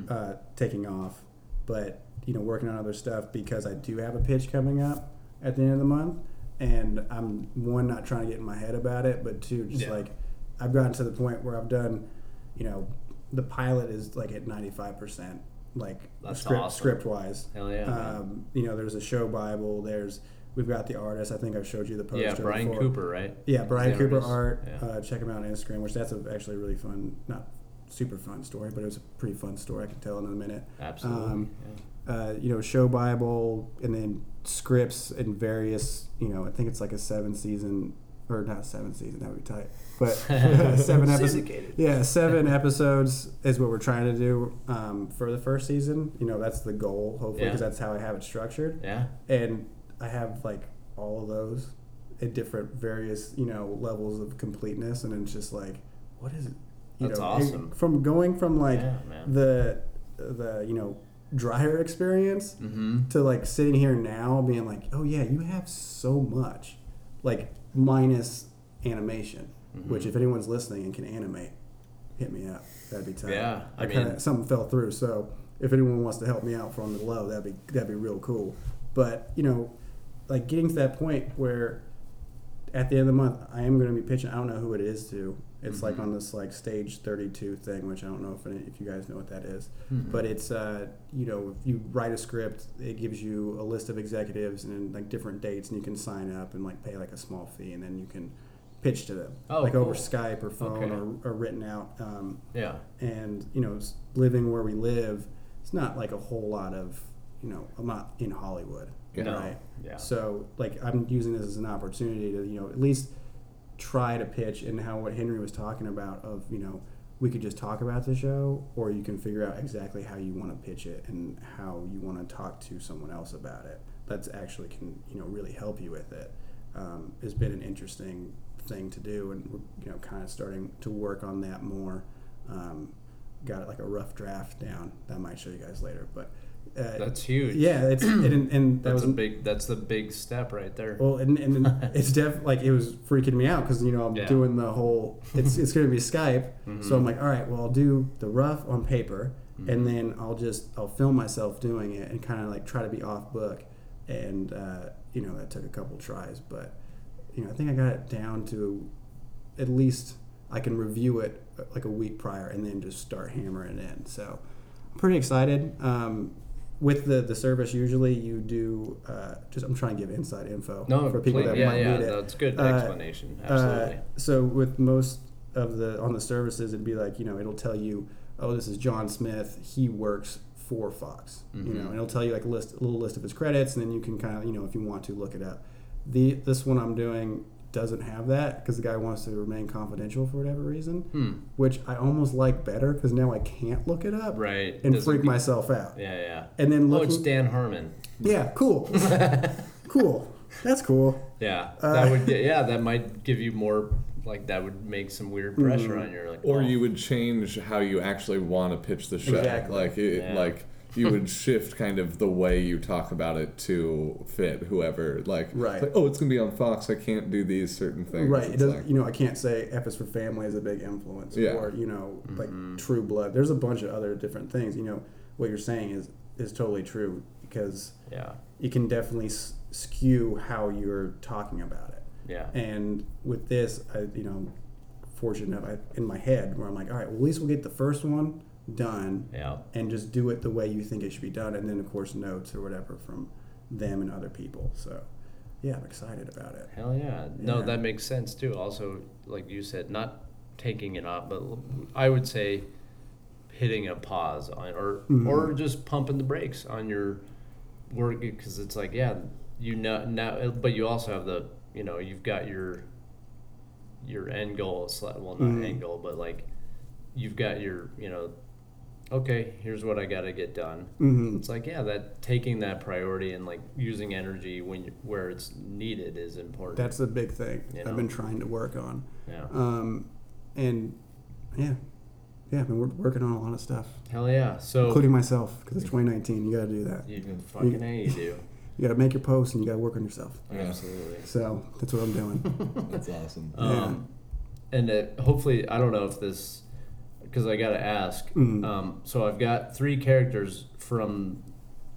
uh, taking off, but you know working on other stuff because I do have a pitch coming up at the end of the month, and I'm one not trying to get in my head about it, but two just Yeah. like I've gotten to the point where I've done, you know, the pilot is like at ninety five percent like That's script awesome. script wise. Hell yeah. Um, you know, there's a show Bible. There's we've got the artist. I think I've showed you the poster. yeah, Brian before. Cooper, right? Yeah, Brian Cooper artist. art. Yeah. Uh, check him out on Instagram, which that's a, actually a really fun, not super fun story, but it was a pretty fun story. I can tell in a minute. Absolutely. Um, yeah. uh, you know, show Bible, and then scripts and various. You know, I think it's like a seven season or not seven season. That would be tight, but *laughs* seven episodes. Yeah, seven episodes is what we're trying to do um, for the first season. You know, that's the goal, hopefully, Yeah. because that's how I have it structured. Yeah. And I have like all of those at different various, you know, levels of completeness, and it's just like, what is it? You That's know, awesome. From going from like Yeah, the the you know dryer experience Mm-hmm. to like sitting here now being like, oh yeah, you have so much, like minus animation. Mm-hmm. Which, if anyone's listening and can animate, hit me up. That'd be tight. Yeah, I I, mean- of something fell through. So if anyone wants to help me out from the low, that'd be that'd be real cool. But you know, like getting to that point where at the end of the month, I am going to be pitching. I don't know who it is to. It's like Mm-hmm. on this like stage 32 thing, which I don't know if any, if you guys know what that is. Mm-hmm. But it's uh, you know, if you write a script, it gives you a list of executives and like different dates, and you can sign up and like pay like a small fee, and then you can pitch to them, Oh, like over. Skype or phone Okay. or, or written out. Um, Yeah. and you know, living where we live, it's not like a whole lot of you know, I'm not in Hollywood, Yeah. No. right? Yeah. So like I'm using this as an opportunity to you know at least try to pitch and how what Henry was talking about of you know we could just talk about the show or you can figure out exactly how you want to pitch it and how you want to talk to someone else about it. That's actually can you know really help you with it. Um, has been an interesting thing to do and we're you know kind of starting to work on that more. Um, got it like a rough draft down that I might show you guys later, but. Uh, That's huge. yeah, it's and, and that *clears throat* That's was a big. That's the big step right there. well, and, and *laughs* it's def like it was freaking me out because you know I'm Yeah. doing the whole. It's it's going to be Skype, so I'm like, all right, well I'll do the rough on paper, and then I'll just I'll film myself doing it and kind of like try to be off book, and uh, you know that took a couple tries, but you know I think I got it down to at least I can review it uh, like a week prior and then just start hammering it in. So I'm pretty excited. Um, with the, the service, usually you do uh, just I'm trying to give inside info no, for people please- that yeah, might yeah, need it. that's good Uh, explanation. Absolutely. Uh, so with most of the on the services, it'd be like you know it'll tell you, oh, this is John Smith. He works for Fox. You know, and it'll tell you like a list, a little list of his credits, and then you can kind of you know if you want to look it up. The this one I'm doing doesn't have that because the guy wants to remain confidential for whatever reason, hmm. which I almost like better because now I can't look it up Right. and Doesn't freak be- myself out. Yeah, yeah. And then Oh, it's Dan Harmon. yeah, cool, *laughs* cool, that's cool. Yeah, Uh, that would get, yeah that might give you more like that would make some weird pressure Mm-hmm. on your like Or oh, you would change how you actually want to pitch the show. Exactly. Like it, Yeah. like you would *laughs* shift kind of the way you talk about it to fit whoever. Like, Right. like, oh, it's gonna be on Fox. I can't do these certain things. Right. It doesn't, like- you know, I can't say F is for family is a big influence, Yeah. or you know, like Mm-hmm. True Blood. There's a bunch of other different things. You know, what you're saying is is totally true because yeah you can definitely s- skew how you're talking about it. yeah And with this, I, you know, fortunate enough, I, in my head where I'm like, all right, well, at least we'll get the first one done yeah and just do it the way you think it should be done, and then of course notes or whatever from them and other people. So, yeah, I'm excited about it. hell yeah no that makes sense too. Also, like you said, not taking it off, but I would say hitting a pause on or Mhm. or just pumping the brakes on your work because it's like yeah you know now but you also have the you know you've got your your end goal well not Mhm. end goal but like you've got your you know okay here's what i got to get done hmm it's like yeah that taking that priority and like using energy when you, where it's needed is important That's the big thing You I've been trying to work on. yeah Um, and yeah, yeah, I've been wor- working on a lot of stuff, hell yeah so including myself, because it's 2019. You got to do that. you can fucking a you do *laughs* You got to make your posts and you got to work on yourself. Yeah. absolutely So that's what I'm doing. *laughs* That's awesome. Um, and uh, hopefully, I don't know if this, because I got to ask. Mm. Um, so I've got three characters from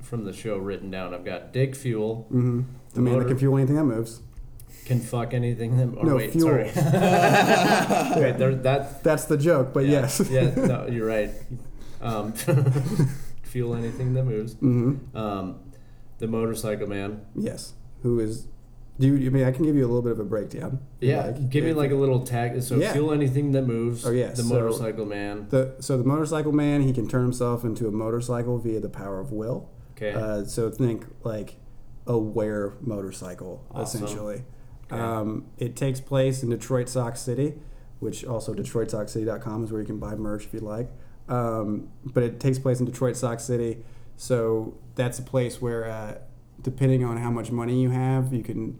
from the show written down. I've got Dick Fuel, hmm The man that can fuel anything that moves. can fuck anything. That, or No, wait, fuel. sorry. *laughs* *laughs* wait, there, that. That's the joke, but yeah, yes. yeah, no, *laughs* you're right. Um, Feel Anything That Moves. Mm-hmm. Um, the Motorcycle Man. Yes. Who is? Do you? I mean, I can give you a little bit of a breakdown. Yeah, like. give me like a little tag. So Yeah. Feel Anything That Moves. Oh, yeah, The so- Motorcycle Man. The so the motorcycle man, he can turn himself into a motorcycle via the power of will. Okay. Uh, so think like a wear motorcycle, Awesome. essentially. Okay. Um, it takes place in Detroit Socks City, which also DetroitSocksCity.com is where you can buy merch if you'd like. Um, but it takes place in Detroit Socks City, so that's a place where, uh, depending on how much money you have, you can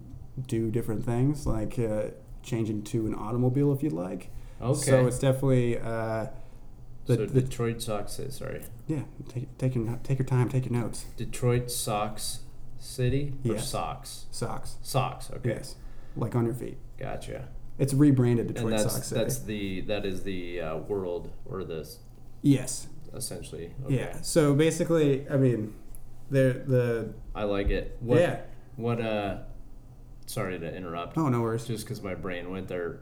do different things, like uh, change into an automobile if you'd like. okay. So it's definitely uh, the, so the Detroit Sox. Sorry. yeah. Take, take your take your time, take your notes. Detroit Socks City or Yes. Sox? Socks. Socks. Okay. Yes, like on your feet. Gotcha. It's rebranded And Detroit that's Sock City. that's the that is the uh, world or the yes. essentially. Okay. Yeah. So basically, I mean, they're the I like it. What, yeah. What uh? Sorry to interrupt. Oh no worries. Just because my brain went there.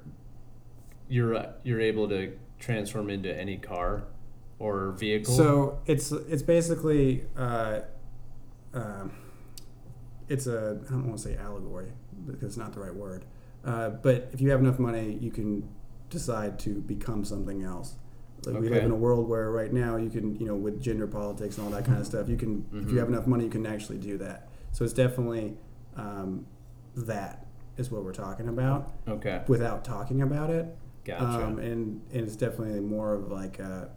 You're uh, you're able to transform into any car or vehicle. So it's it's basically uh, um, it's a I don't want to say allegory because it's not the right word. Uh, but if you have enough money, you can decide to become something else. Like we live in a world where right now you can you know with gender politics and all that kind of stuff you can if you Mhm. have enough money you can actually do that. So it's definitely um, that is what we're talking about okay. without talking about it. Gotcha. Um, and, and it's definitely more of like a,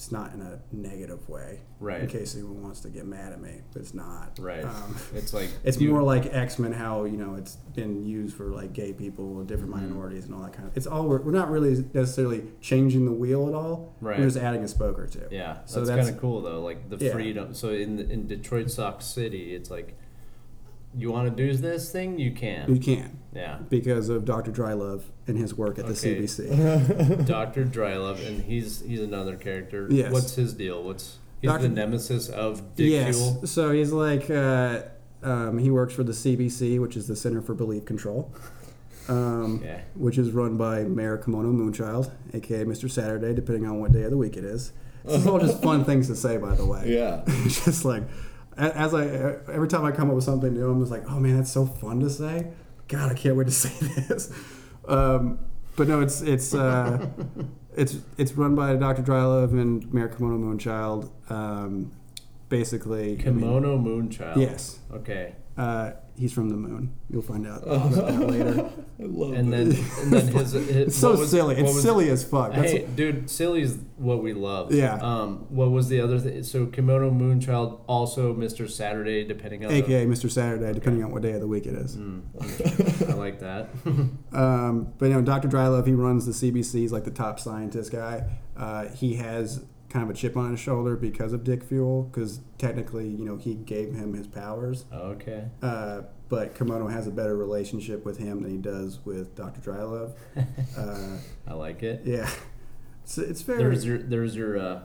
it's not in a negative way. Right. In case anyone wants to get mad at me, but it's not. right. Um, it's like it's more like X Men, how you know it's been used for like gay people and different Mhm. minorities and all that kind of. It's all we're, we're not really necessarily changing the wheel at all. Right. We're just adding a spoke or two. Yeah, So that's, So kind of cool though. Like the Yeah. freedom. So in in Detroit Socks City, it's like you want to do this thing, you can. You can. can Yeah. because of Dr. Drylove and his work at the Okay. CBC. *laughs* Doctor Drylove, and he's he's another character. Yes. What's his deal? What's he's Dr. the nemesis of Dick yes. Fuel? So he's like uh, um, he works for the CBC, which is the Center for Belief Control. Um, Yeah. which is run by Mayor Kimono Moonchild, aka Mr. Saturday, depending on what day of the week it is. This is all just fun things to say, by the way. Yeah. It's *laughs* just like, a- as I every time I come up with something new, I'm just like, oh man, that's so fun to say. God, I can't wait to *laughs* say this. Um, but no, it's it's uh, *laughs* it's it's run by Dr. Drylove and Mayor Kimono Moonchild. Um, basically, I mean, Kimono Moonchild. yes, Okay. uh, he's from the moon. You'll find out about that later. *laughs* I love And it. then and then his, his It's so was- silly. It's was- silly as fuck. That's Hey, dude, silly's what we love. Yeah. Um, what was the other thing? So Kimono Moonchild, also Mr. Saturday, depending on the- AKA Mr. Saturday, depending on what day of the week it is. Mm, I like that. *laughs* Um, but you know, Dr. Drylove, he runs the CBC. He's like the top scientist guy. Uh, he has kind of a chip on his shoulder because of Dick Fuel, because technically, you know, he gave him his powers. okay. Uh, but Kimono has a better relationship with him than he does with Dr. Drylove. *laughs* Uh, I like it. yeah, it's, it's very. There's your there's your uh,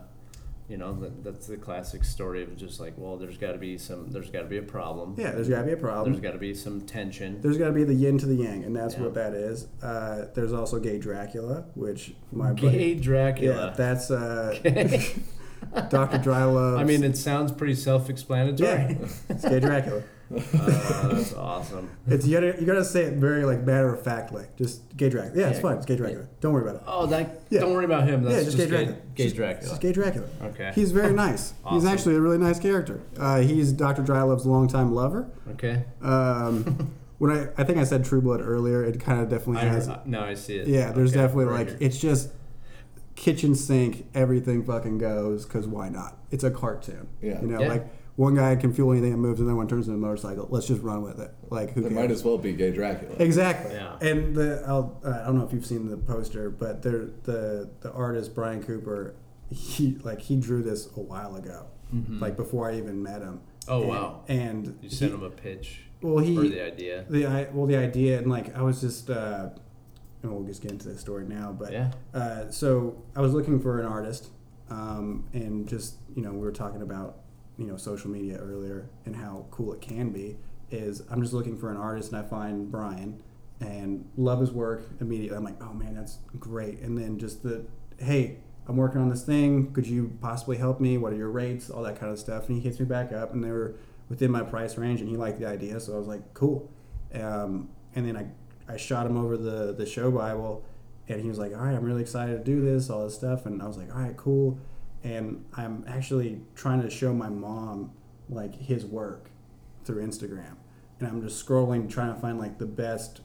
you know that, that's the classic story of just like well there's got to be some there's got to be a problem. yeah, there's got to be a problem. There's got to be some tension. There's got to be the yin to the yang, and that's Yeah. what that is. Uh, there's also gay Dracula, which my Gay buddy, yeah, that's uh. *laughs* Dr. Drylove. I mean, it sounds pretty self-explanatory. yeah, it's gay Dracula. *laughs* Uh, that's awesome. It's you gotta you gotta say it very like matter of factly. Just gay Dracula. Yeah, it's Yeah. fine. It's gay Dracula. Don't worry about it. Oh, that. Yeah. Don't worry about him. That's yeah, just, gay Dracula. gay Just- Dracula. Just gay Dracula. Okay. He's very *laughs* nice. He's Awesome. actually a really nice character. Uh, he's Dr. Drylove's longtime lover. okay. Um, *laughs* when I I think I said True Blood earlier, it kind of definitely I, has. no, I see it. Yeah, there's Okay, definitely right like here. it's just kitchen sink, everything fucking goes because why not? It's a cartoon. Yeah. You know, Yeah. like one guy can fuel anything that moves, and then one turns into a motorcycle. Let's just run with it. Like who It cares? might as well be gay Dracula. Exactly. Yeah. And the I'll, uh, I don't know if you've seen the poster, but there the the artist Brian Cooper, he like he drew this a while ago, Mhm. like before I even met him. Oh, And- wow. And You sent he- him a pitch well he for the idea. the I well the idea and like I was just uh, and we'll just get into this story now, but Yeah. uh, so I was looking for an artist, um, and just you know we were talking about you know social media earlier and how cool it can be. Is I'm just looking for an artist and I find Brian and love his work immediately. I'm like, oh man, that's great. And then just the hey, I'm working on this thing. Could you possibly help me? What are your rates? All that kind of stuff. And he hits me back up, and they were within my price range, and he liked the idea. So I was like, cool. Um, and then I, I shot him over the, the show Bible, and he was like, all right, I'm really excited to do this, all this stuff. And I was like, all right, cool. And I'm actually trying to show my mom like his work through Instagram. And I'm just scrolling, trying to find like the best,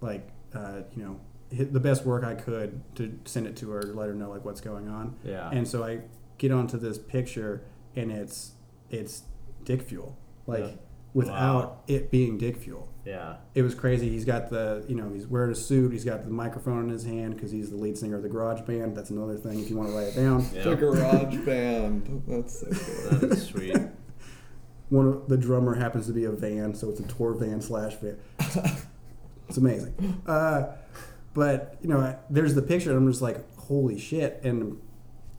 like, uh, you know, hit the best work I could to send it to her to let her know like what's going on. Yeah. And so I get onto this picture and it's it's dick fuel. Like Yeah. without Wow. it being dick fuel. Yeah. It was crazy. He's got the, you know, he's wearing a suit. He's got the microphone in his hand because he's the lead singer of the Garage Band. That's another thing if you want to write it down. Yeah. The garage *laughs* band. That's so cool. That is sweet. *laughs* One of the drummer happens to be a van, so it's a tour van slash van. *laughs* it's amazing. Uh, but you know, I- there's the picture, and I'm just like, holy shit! And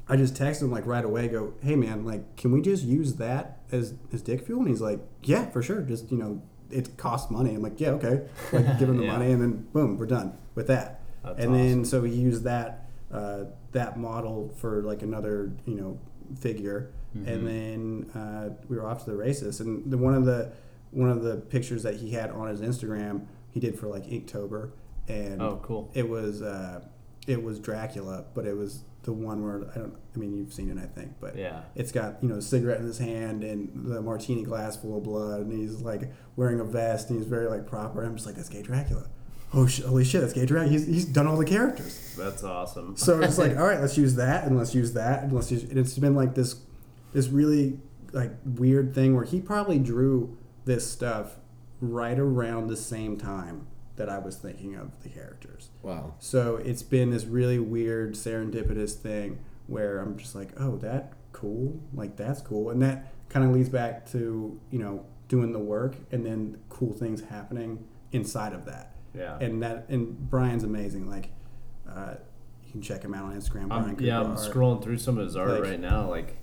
I just text him like right away, go, hey man, like, can we just use that as as dick fuel? And he's like, yeah, for sure. Just you know, it costs money. I'm like, yeah, okay. Like, give him the *laughs* Yeah. money, and then boom, we're done with that. That's and then so he used that uh, that model for like another you know figure, Mm-hmm. and then uh, we were off to the races. And the, one of the one of the pictures that he had on his Instagram, he did for like Inktober, and Oh, cool. it was uh, it was Dracula, but it was the one where I don't. I mean, you've seen it, I think, but Yeah. it's got you know a cigarette in his hand and the martini glass full of blood, and he's like wearing a vest, and he's very like proper. I'm just like, that's gay Dracula. Oh, sh- holy shit, that's gay Dracula. He's, he's done all the characters. That's awesome. So it's like, *laughs* all right, let's use that, and let's use that, and let's use. And it's been like this, this really like weird thing where he probably drew this stuff right around the same time that I was thinking of the characters. Wow. So it's been this really weird serendipitous thing where I'm just like, oh, that cool, like that's cool, and that kind of leads back to you know doing the work and then cool things happening inside of that. yeah. And that and Brian's amazing. Like, uh, you can check him out on Instagram. Brian I'm, yeah, I'm Art. scrolling through some of his art Like- right now. Like,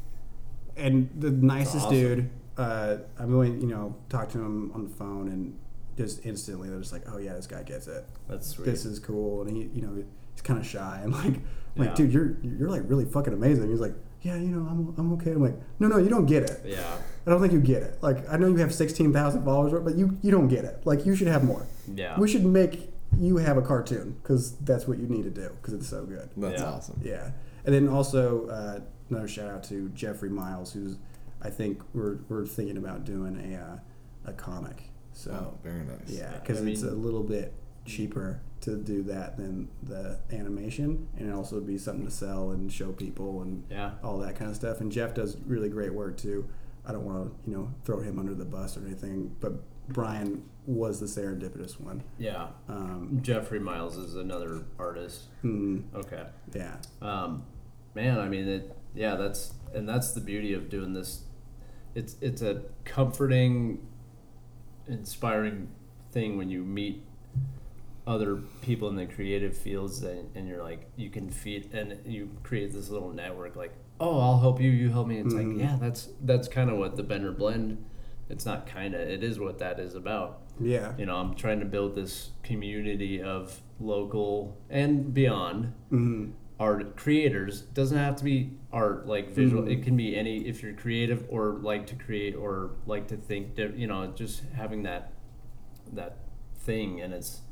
and the nicest awesome. dude. Uh, I've only you know talked to him on the phone and just instantly they're just like, oh yeah, this guy gets it. that's sweet. this is cool and he you know he's kind of shy and *laughs* like I'm like Yeah. dude you're you're like really fucking amazing he's like yeah you know I'm, I'm okay i'm like no no you don't get it yeah. i don't think you get it like i know you have 16000 followers but you you don't get it like you should have more Yeah. we should make you have a cartoon because that's what you need to do because it's so good That's Yeah. awesome. yeah and then also uh, another shout out to jeffrey miles who's i think we're, we're thinking about doing a uh, a comic so Oh, very nice. yeah, Yeah, because I it's a little bit cheaper to do that than the animation, and it also be something to sell and show people and Yeah. all that kind of stuff. And Jeff does really great work too. I don't want to, you know, throw him under the bus or anything, but Brian was the serendipitous one. Yeah. Um, Jeffrey Miles is another artist. mm, Okay. yeah, Um, man, I mean, it, yeah, that's and that's the beauty of doing this. It's it's a comforting, inspiring thing when you meet other people in the creative fields and, and you're like you can feed and you create this little network like oh i'll help you you help me. It's Mhm. like yeah that's that's kind of what the bender blend it's not kind of it is what that is about. Yeah, you know i'm trying to build this community of local and beyond mm, art creators. Doesn't have to be art like visual Mhm. it can be any if you're creative or like to create or like to think you know just having that that thing and it's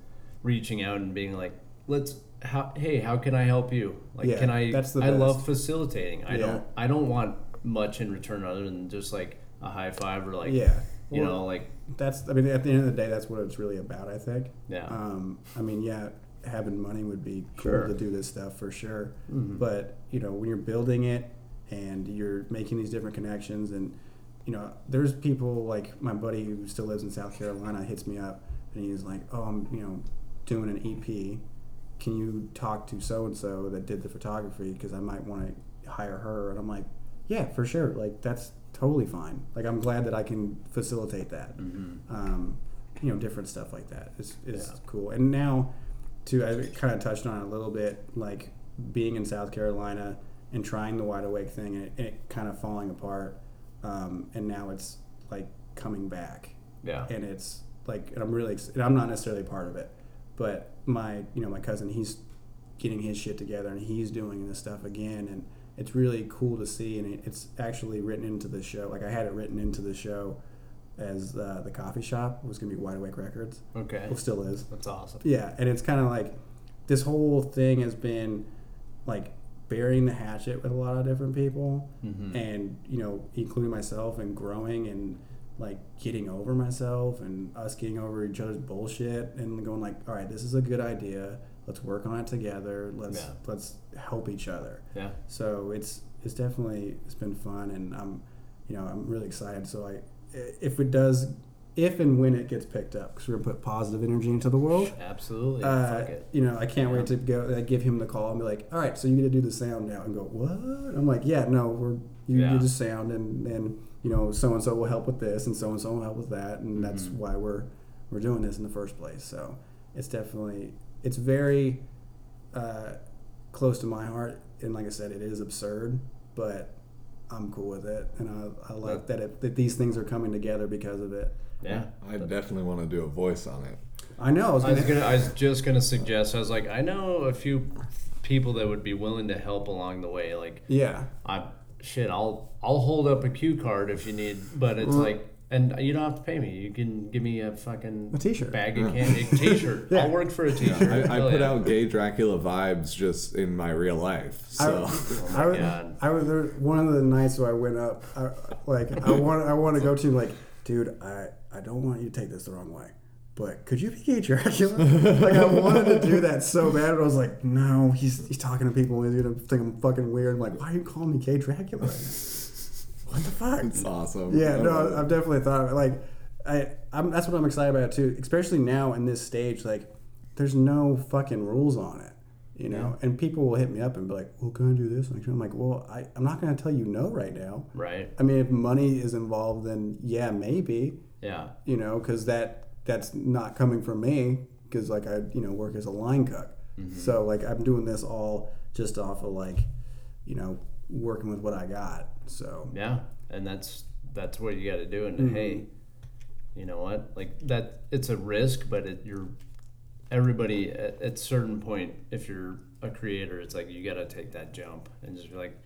reaching out and being like let's how hey how can i help you like Yeah, can i that's the i love facilitating i Yeah. don't i don't want much in return other than just like a high five or like yeah. you Well, know like that's. I mean, at the end of the day, that's what it's really about. I think. yeah Um, I mean, yeah, having money would be cool Sure. to do this stuff for sure. Mhm. But you know, when you're building it and you're making these different connections, and you know, there's people like my buddy who still lives in South Carolina hits me up and he's like, "Oh, I'm you know doing an EP. Can you talk to so and so that did the photography because I might want to hire her?" And I'm like, "Yeah, for sure. Like that's totally fine. Like I'm glad that I can facilitate that." Mhm. um, you know, different stuff like that is, is Yeah. cool. And now, too, I kind of touched on it a little bit, like being in South Carolina and trying the wide awake thing and it, it kind of falling apart. Um, and now it's like coming back, yeah and it's like, and I'm really, ex- and I'm not necessarily part of it, but my, you know, my cousin, he's getting his shit together and he's doing this stuff again and it's really cool to see and it, it's actually written into the show like i had it written into the show as uh, the coffee shop was going to be wide awake records Okay. well still is That's awesome. yeah and it's kind of like this whole thing has been like burying the hatchet with a lot of different people Mm-hmm. and you know including myself and growing and like getting over myself and us getting over each other's bullshit and going like all right this is a good idea let's work on it together let's Yeah. let's help each other Yeah. so it's it's definitely it's been fun and i'm you know i'm really excited so i if it does if and when it gets picked up because we're gonna put positive energy into the world Absolutely. uh, Fuck it. you know, I can't Yeah. wait to go uh, give him the call and be like, "All right, so you get to do the sound now," and go, "What?" I'm like, "Yeah, no, we're you Yeah. do the sound, and then you know, so and so will help with this, and so and so will help with that, and that's Mhm. why we're we're doing this in the first place." So it's definitely it's very uh, close to my heart, and like I said, it is absurd, but I'm cool with it, and I, I like that it, that these things are coming together because of it. Yeah. I definitely want to do a voice on it. I know. I was I was gonna, gonna. I was just gonna suggest. I was like, I know a few people that would be willing to help along the way. Like, yeah. I shit. I'll I'll hold up a cue card if you need, but it's Mm. like. And you don't have to pay me. You can give me a fucking A t-shirt. bag of candy, *laughs* t-shirt. Yeah. I'll work for a t-shirt. I, I put yeah. out gay Dracula vibes just in my real life. So Oh I, my was, I was there one of the nights where I went up, I, like I want, I want to go to like, dude, I, I don't want you to take this the wrong way, but could you be gay Dracula? *laughs* like I wanted to do that so bad, but I was like, no, he's he's talking to people, and he's gonna think I'm fucking weird. I'm like, why are you calling me gay Dracula? what the fuck? it's awesome. Yeah, no. I've definitely thought of it. Like, I, I'm, that's what I'm excited about too. Especially now in this stage, like, there's no fucking rules on it, you know. And people will hit me up and be like, "Well, can I do this?" And I'm like, "Well, I, I'm not going to tell you no right now. Right. I mean, if money is involved, then yeah, maybe, Yeah. you know, because that that's not coming from me because like I, you know, work as a line cook. So like I'm doing this all just off of like, you know, working with what I got. So Yeah. And that's that's what you got to do. And Mm-hmm. hey, you know what? Like that. It's a risk, but it, you're everybody at, at certain point. If you're a creator, it's like you got to take that jump and just be like,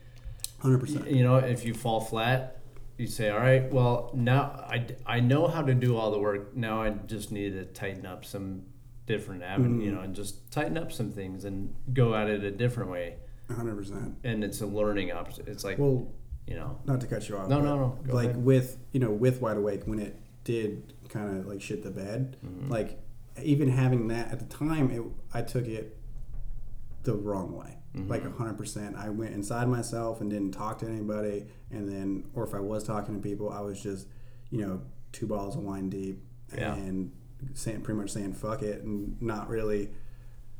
hundred percent. you know, if you fall flat, you say, all right, well, now I, I know how to do all the work. Now I just need to tighten up some different avenues, Mm-hmm. you know, and just tighten up some things and go at it a different way. hundred percent. And it's a learning opportunity. It's like, Well, you know, not to cut you off. No, no, no. Go like ahead. with you know with Wide Awake when it did kind of like shit the bed, Mm-hmm. like even having that at the time, it I took it the wrong way. Mm-hmm. Like a hundred percent, I went inside myself and didn't talk to anybody, and then, or if I was talking to people, I was just, you know, two bottles of wine deep, Yeah. and saying pretty much saying fuck it, and not really,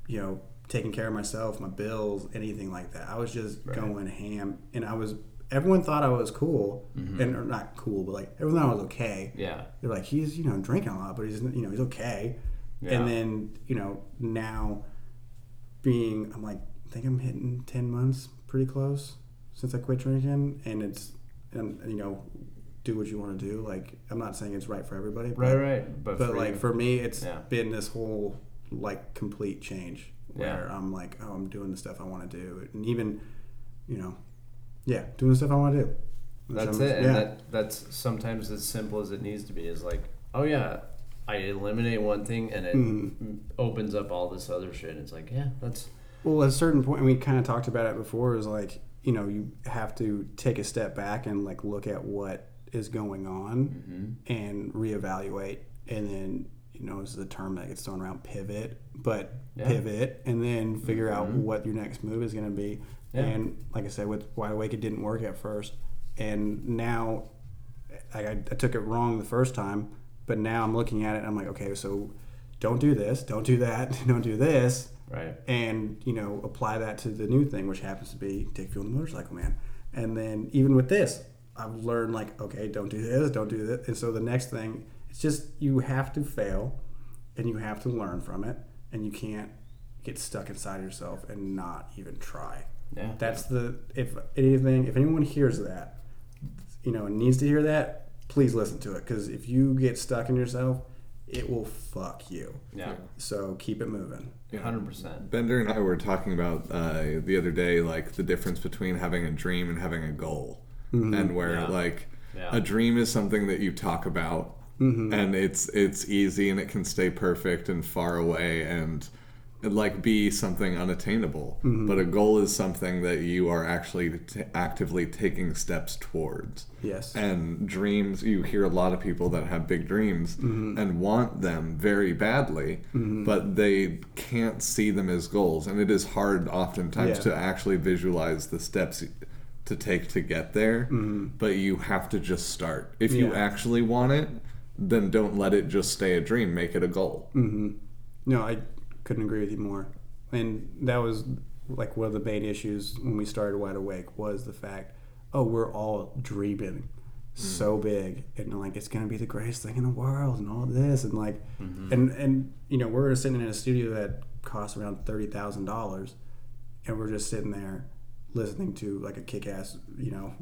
you know, taking care of myself, my bills, anything like that. I was just Right. going ham, and I was. Everyone thought I was cool, and or not cool, but like everyone thought I was okay. yeah, They're like, he's you know drinking a lot, but he's you know he's okay. Yeah. And then you know now, being I'm like I think I'm hitting ten months, pretty close since I quit drinking, and it's and you know do what you want to do. Like I'm not saying it's right for everybody, right, but, right. But, but for like you- for me, it's Yeah. been this whole like complete change where Yeah. I'm like, oh, I'm doing the stuff I want to do, and even you know, yeah, doing the stuff I want to do. That's I'm- it, and that that's sometimes as simple as it needs to be. Is like, oh yeah, I eliminate one thing and it Mm-hmm. opens up all this other shit. It's like, yeah, that's Well, at a certain point, and we kind of talked about it before, is like you know you have to take a step back and like look at what is going on Mm-hmm. and reevaluate, and then you know this is a term that gets thrown around, pivot, but Yeah. pivot, and then figure out what your next move is going to be. Yeah. And like I said, with Wide Awake, it didn't work at first, and now I, I took it wrong the first time, but now I'm looking at it, and I'm like, okay, so don't do this, don't do that, *laughs* don't do this right. and you know apply that to the new thing which happens to be Dick Fuel and the motorcycle man. And then even with this i've learned like okay don't do this don't do that. And so the next thing it's just you have to fail and you have to learn from it. And you can't get stuck inside yourself and not even try. Yeah, that's the if anything if anyone hears that you know needs to hear that please listen to it. Because if you get stuck in yourself it will fuck you. Yeah. So keep it moving. Hundred percent. Bender and I were talking about uh, the other day, like the difference between having a dream and having a goal, and where Yeah. like Yeah. a dream is something that you talk about, and it's it's easy and it can stay perfect and far away and like be something unattainable. Mm-hmm. But a goal is something that you are actually t- actively taking steps towards. Yes. And dreams, you hear a lot of people that have big dreams mm-hmm. and want them very badly, mm-hmm. but they can't see them as goals. And it is hard oftentimes Yeah. to actually visualize the steps to take to get there, but you have to just start. If you actually want it, then don't let it just stay a dream, make it a goal. No, I couldn't agree with you more. And that was like one of the main issues when we started Wide Awake was the fact, oh, we're all dreaming mm-hmm. so big and like it's gonna be the greatest thing in the world and all this and like mm-hmm. and and you know we're sitting in a studio that costs around thirty thousand dollars and we're just sitting there listening to like a kick-ass you know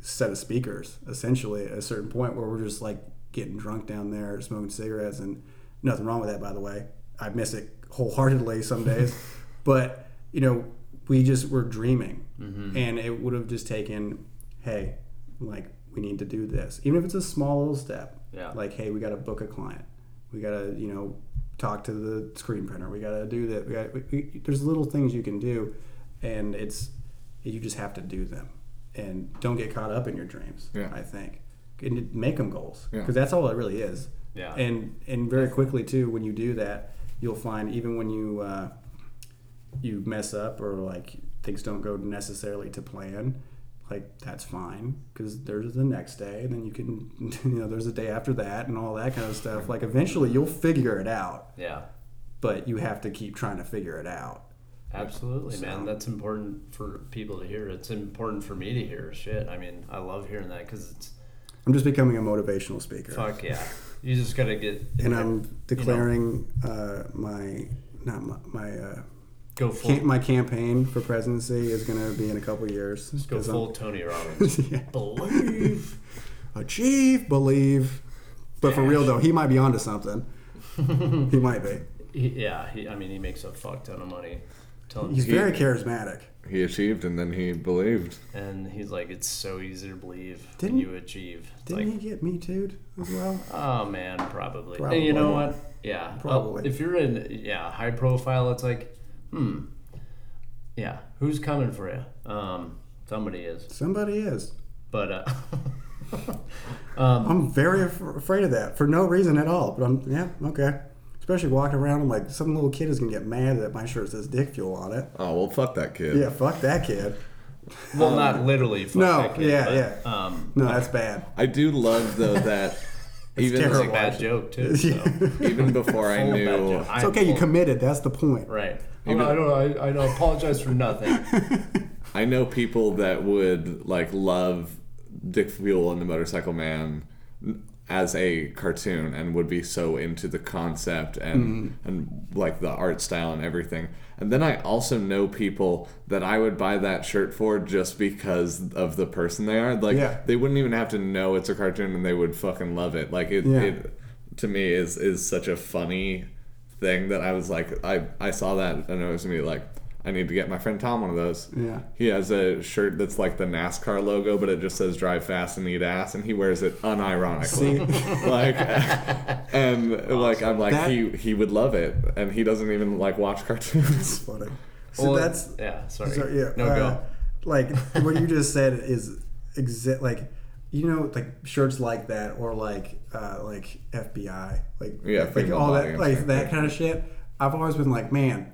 set of speakers essentially at a certain point where we're just like getting drunk down there smoking cigarettes and nothing wrong with that by the way. I miss it wholeheartedly some days. *laughs* But you know we just were dreaming. Mm-hmm. And it would have just taken hey like we need to do this. Even if it's a small little step. Yeah. like hey we got to book a client. We got to you know talk to the screen printer. We got to do that. We got we, we, there's little things you can do. And it's you just have to do them. And don't get caught up in your dreams Yeah. i think. And make them goals. Yeah. because that's all it really is. Yeah. and and very quickly too when you do that you'll find even when you uh, you mess up or like things don't go necessarily to plan like that's fine because there's the next day and then you can *laughs* you know there's a day after that and all that kind of stuff like eventually you'll figure it out Yeah. but you have to keep trying to figure it out Absolutely, So- man. That's important for people to hear. It's important for me to hear. Shit. I mean, I love hearing that because it's i'm just becoming a motivational speaker fuck yeah. *laughs* You just gotta get and i'm declaring uh, my not my, my uh, go full Cam- my campaign for presidency is going to be in a couple years. go 'cause I'm- full *laughs* Tony Robbins. yeah. Believe. *laughs* Achieve, believe. But for real though, he might be onto something. *laughs* he might be. He, yeah. He, I mean, he makes a fuck ton of money. Telling He's He- very charismatic. He achieved and then he believed. and he's like, it's so easy to believe Didn't- you achieve. It's Didn't like, he get me too as well? Oh man, probably. Probably. And you know what? Yeah, Probably. Uh, if you're in yeah high profile, it's like, hmm, yeah, who's coming for you? Um, somebody is. Somebody is. But uh, *laughs* um, I'm very af- afraid of that for no reason at all. But I'm yeah okay. Especially walking around, I'm like some little kid is gonna get mad that my shirt says Dick Fuel on it. Oh well, fuck that kid. Yeah, fuck that kid. well, not literally. Fuck No, that kid, yeah, but, yeah. Um, No, that's bad. I do love though that *laughs* even it's a terrible. bad joke too. So. *laughs* even before I Full bad knew joke. It's I- okay, you committed. That's the point. Right. Even- I don't. I, I don't apologize for nothing. *laughs* I know people that would like love Dick Fuel and the Motorcycle Man as a cartoon and would be so into the concept and mm-hmm. and like the art style and everything. And then I also know people that I would buy that shirt for just because of the person they are. Like Yeah. they wouldn't even have to know it's a cartoon and they would fucking love it. Like it, Yeah. it to me is is such a funny thing that I was like I I saw that and it was gonna like I need to get my friend Tom one of those. Yeah. He has a shirt that's like the NASCAR logo, but it just says "Drive fast and eat ass," and he wears it unironically. See, *laughs* like, *laughs* and like I'm like That- he he would love it, and he doesn't even like watch *laughs* cartoons. it's funny. So Well, that's yeah. Sorry. So yeah, no uh, go. Like what you just said is exact. Like you know, like shirts like that, or like uh, like FBI, like Yeah, like all that, like that kind of shit. I've always been like, man,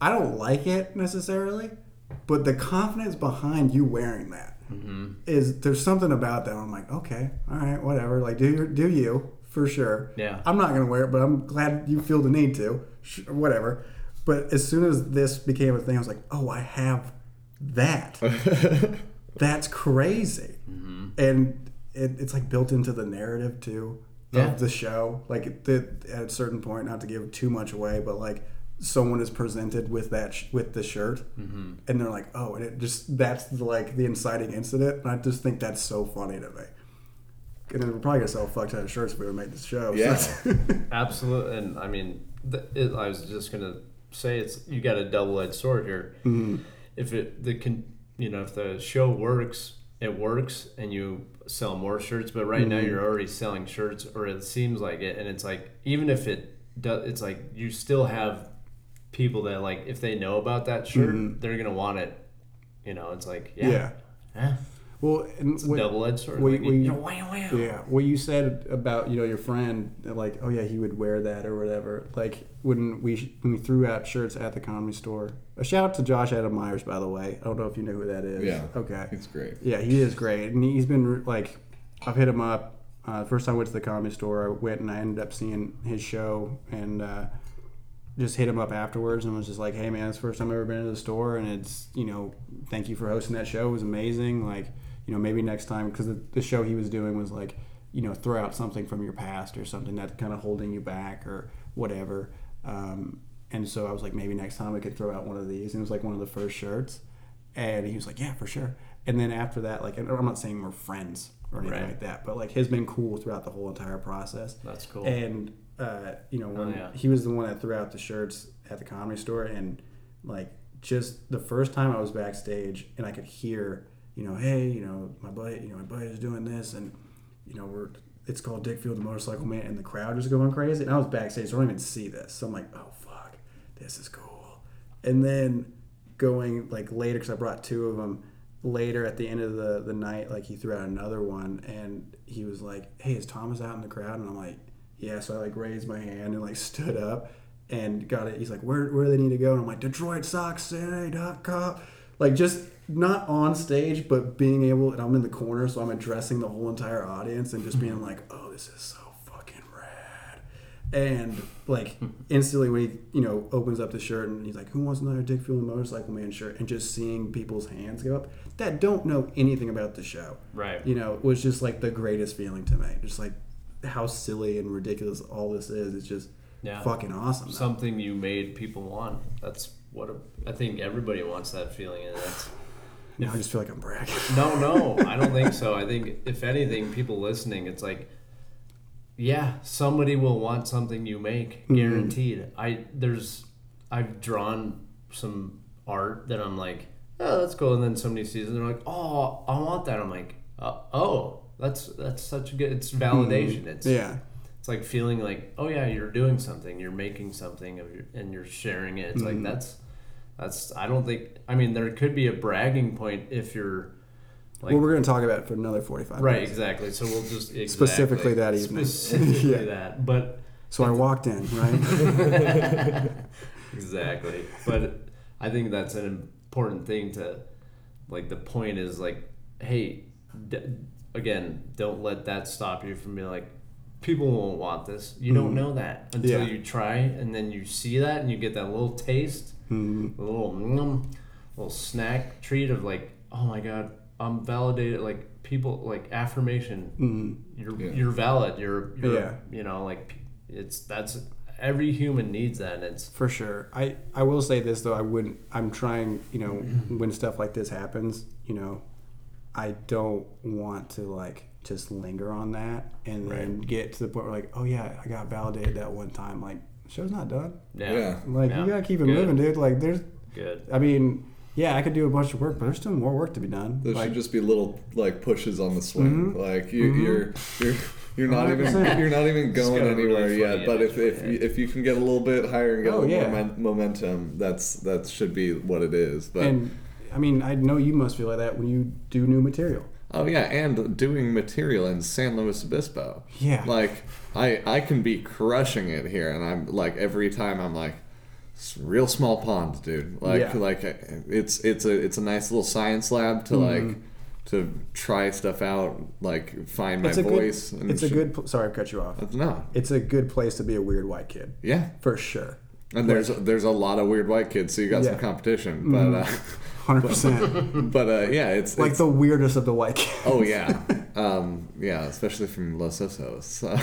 I don't like it necessarily, but the confidence behind you wearing that is Mm-hmm. there's something about that. I'm like, okay, all right, whatever. Like, do your, do you for sure? Yeah. I'm not gonna wear it, but I'm glad you feel the need to. Sh- whatever. But as soon as this became a thing, I was like, oh, I have that. *laughs* That's crazy. Mm-hmm. And it, it's like built into the narrative too Yeah. of the show. Like the, at a certain point, not to give too much away, but like someone is presented with that sh- with the shirt, Mm-hmm. and they're like, oh, and it just that's the, like the inciting incident. And I just think that's so funny to me. and then we're probably gonna sell a fuck ton of shirts if we ever make this show. Yeah. *laughs* that's- Absolutely, and I mean, it, I was just gonna say it's you got a double-edged sword here. If it the can you know if the show works, it works, and you sell more shirts. But right now you're already selling shirts, or it seems like it, and it's like even if it does, it's like you still have people that like if they know about that shirt, they're gonna want it. You know, it's like yeah, yeah. yeah. Well, and it's a double-edged sword. we- like, we- you know, wow, wow. Yeah, what you said about you know your friend, like oh yeah, he would wear that or whatever. Like when we when we threw out shirts at the comedy store. A shout out to Josh Adam Meyers, by the way. I don't know if you know who that is. Yeah. Okay. It's great. Yeah, he is great, and he's been like, I've hit him up. Uh, first time I went to the comedy store, I went and I ended up seeing his show, and uh, just hit him up afterwards and was just like, "Hey man, it's the first time I've ever been to the store, and it's you know, thank you for hosting that show. It was amazing. Like, you know, maybe next time because the, the show he was doing was like, you know, throw out something from your past or something that's kind of holding you back or whatever. Um, and so I was like, maybe next time we could throw out one of these. And it was like one of the first shirts, and he was like, yeah, for sure. And then after that, like, I'm not saying we're friends or anything Right. like that, but like, has been cool throughout the whole entire process. That's cool. And uh, you know, when Oh, yeah. he was the one that threw out the shirts at the comedy store, and like just the first time I was backstage, and I could hear, you know, hey, you know, my buddy, you know, my buddy is doing this, and you know, we're it's called Dick Fuel the Motorcycle Man, and the crowd is going crazy, and I was backstage, so I don't even see this, so I'm like, oh fuck, this is cool, and then going like later because I brought two of them later at the end of the the night like he threw out another one and he was like hey is Thomas out in the crowd and I'm like yeah so I like raised my hand and like stood up and got it. He's like where where do they need to go? And I'm like Detroit Socks like just not on stage but being able and I'm in the corner so I'm addressing the whole entire audience and just being mm-hmm. like oh this is so fucking rad. And like instantly when he you know opens up the shirt and he's like who wants another dick fuel motorcycle man shirt? And just seeing people's hands go up that don't know anything about the show. Right. you know was just like the greatest feeling to me. Just like how silly and ridiculous all this is it's just Yeah. fucking awesome something you made people want. That's what a, I think everybody wants that feeling, and that's now I just feel like I'm bragging *laughs* no, no, I don't think so. I think if anything, people listening, it's like, yeah, somebody will want something you make, Mm-hmm. guaranteed. I there's I've drawn some art that I'm like, oh, that's cool, and then somebody sees it, and they're like, oh, I want that. I'm like, uh, oh, that's that's such a good. It's validation. It's yeah it's like feeling like oh yeah you're doing something you're making something of your, and you're sharing it it's Mm-hmm. like that's that's i don't think i mean there could be a bragging point if you're like well we're gonna talk about it for another 45 right minutes exactly so we'll just exactly, Specifically that evening. specifically *laughs* Yeah. that but so I walked in *laughs* right *laughs* exactly but i think that's an important thing to like the point is like hey d- again don't let that stop you from being like people won't want this you don't know that until Mm-hmm. Yeah. you try and then you see that and you get that little taste Mhm. a little mm, little snack treat of like oh my god i'm validated like people like affirmation Mhm. you're Yeah. you're valid you're, you're Yeah. you know like it's that's every human needs that and it's For sure. I, I will say this though, I wouldn't I'm trying, you know, when stuff like this happens, you know, I don't want to like just linger on that and then get to the point where like, oh yeah, I got validated that one time. Like, show's not done. yeah, Yeah. Like Yeah. you gotta keep it Good. moving, dude. Like there's good I mean, yeah, I could do a bunch of work, but there's still more work to be done. There like should just be little like pushes on the swing. Mhm. Like you, Mhm. you're you're you're not even 100%. you're not even going got a really anywhere yet. But if if yeah. you, if you can get a little bit higher and get Oh, a little yeah. more momentum, that's that should be what it is. But and I mean, I know you must feel like that when you do new material. oh yeah, and doing material in San Luis Obispo. Yeah. Like I I can be crushing it here, and I'm like every time I'm like. "It's a real small pond, dude. Like, Yeah. like it's it's a it's a nice little science lab to Mm-hmm. like to try stuff out, like find my it's a voice. good it's a good pl- sorry, I cut you off. No, It's a good place to be a weird white kid. yeah, For sure. and there's there's a lot of weird white kids, so you got some Yeah. Mm-hmm. competition. But uh, Hundred percent. *laughs* but uh, yeah, it's like it's, the weirdest of the white kids. oh yeah, *laughs* um, yeah, especially from Los Osos. So.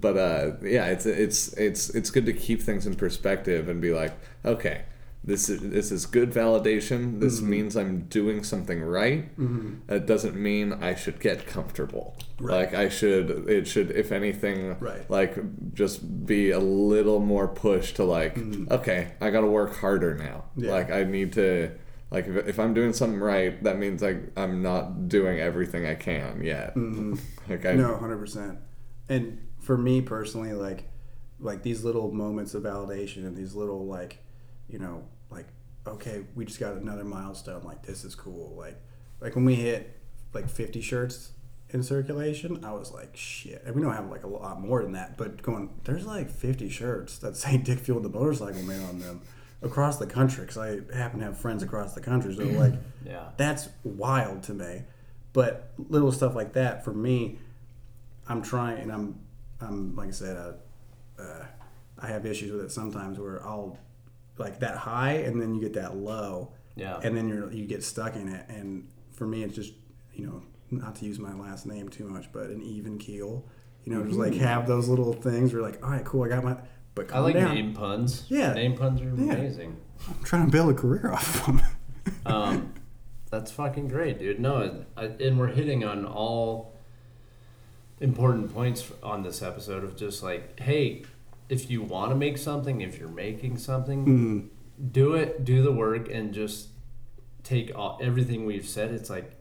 But uh, yeah, it's it's it's it's good to keep things in perspective and be like, okay, this is this is good validation. This Mm-hmm. means I'm doing something right. It doesn't mean I should get comfortable. Right. Like I should. It should, if anything, Right. like just be a little more push to like, okay, I got to work harder now. Mm-hmm. Yeah. Like I need to. Like if, if I'm doing something right, that means like I'm not doing everything I can yet. *laughs* like I, Mm-hmm. No, hundred percent. And for me personally, like, like these little moments of validation and these little like, you know, like, okay, we just got another milestone. Like this is cool. Like, like when we hit like fifty shirts in circulation, I was like, shit. And we don't have like a lot more than that, but going, there's like fifty shirts that say Dick Fuel the motorcycle man on them across the country. Because I happen to have friends across the country, so *clears throat* like Yeah. that's wild to me. But little stuff like that for me, I'm trying, and I'm, I'm like I said, uh, uh, I have issues with it sometimes where I'll like that high, and then you get that low, Yeah. and then you're you get stuck in it. And for me, it's just you know not to use my last name too much, but an even keel. You know, just like have those little things where you're like, all right, cool, I got my. But I like down. name puns. Yeah. Name puns are Yeah. amazing. I'm trying to build a career off of them. *laughs* Um, that's fucking great, dude. No, I, and we're hitting on all important points on this episode of just like, hey, if you want to make something, if you're making something, Mm-hmm. do it, do the work, and just take all, everything we've said. It's like,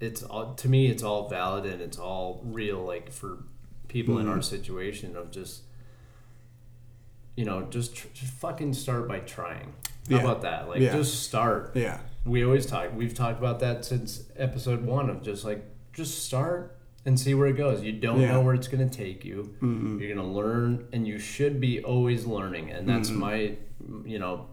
it's all to me, it's all valid and it's all real. Like for people in our situation of just, you know, just, tr- just fucking start by trying. How Yeah. about that? Like, Yeah. just start yeah. we always talk we've talked about that since episode one of just like just start and see where it goes. You don't Yeah. know where it's going to take you. Mm-hmm. You're going to learn and you should be always learning and that's mm-hmm. my you know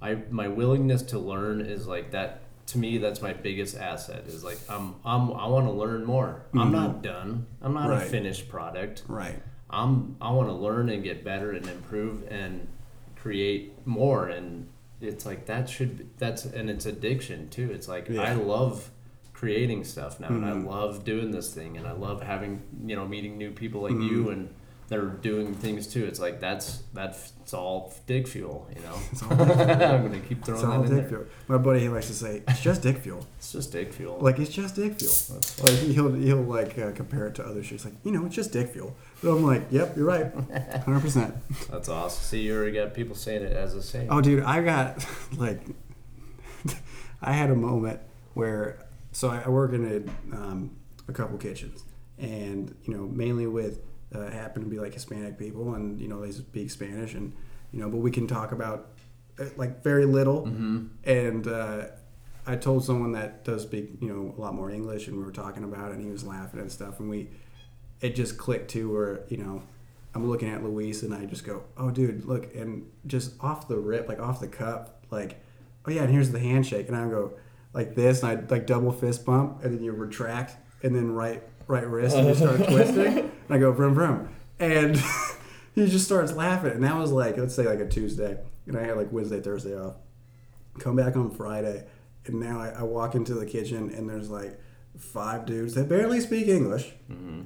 i my willingness to learn is like that to me that's my biggest asset is like i'm, I'm i want to learn more. I'm mm-hmm. not done. I'm not a finished product. Right. I'm I want to learn and get better and improve and create more and it's like that should be, that's and it's addiction too. It's like I love creating stuff now and I Mhm. love doing this thing and I love having you know meeting new people like Mm-hmm. you and they're doing things too. It's like that's that's it's all dick fuel, you know. *laughs* It's *laughs* all fuel. I'm gonna keep throwing It's all that in dick there. fuel. My buddy he likes to say it's just dick fuel. *laughs* It's just dick fuel. Like it's just dick fuel. That's Like he'll he'll like uh, compare it to other shit. He's like, you know, it's just dick fuel. But I'm like, yep, you're right, hundred percent. that's awesome. See, you already got people saying it as a saying. Oh, dude, I got like, I had a moment where, so I I work in a, um, a couple kitchens, and you know, mainly with uh, happen to be like Hispanic people, and you know, they speak Spanish, and you know, but we can talk about uh, like very little, Mm-hmm. and uh, I told someone that does speak, you know, a lot more English, and we were talking about it, and he was laughing and stuff, and we, it just clicked too, where you know, I'm looking at Luis, and I just go, "Oh, dude, look!" And just off the rip, like off the cup, like, "Oh yeah," and here's the handshake, and I go like this, and I like double fist bump, and then you retract, and then right right wrist, and you start *laughs* twisting, and I go vroom vroom, and *laughs* he just starts laughing, and that was like let's say like a Tuesday, and I had like Wednesday, Thursday off. Come back on Friday, and now I, I walk into the kitchen and there's like five dudes that barely speak English, mm-hmm.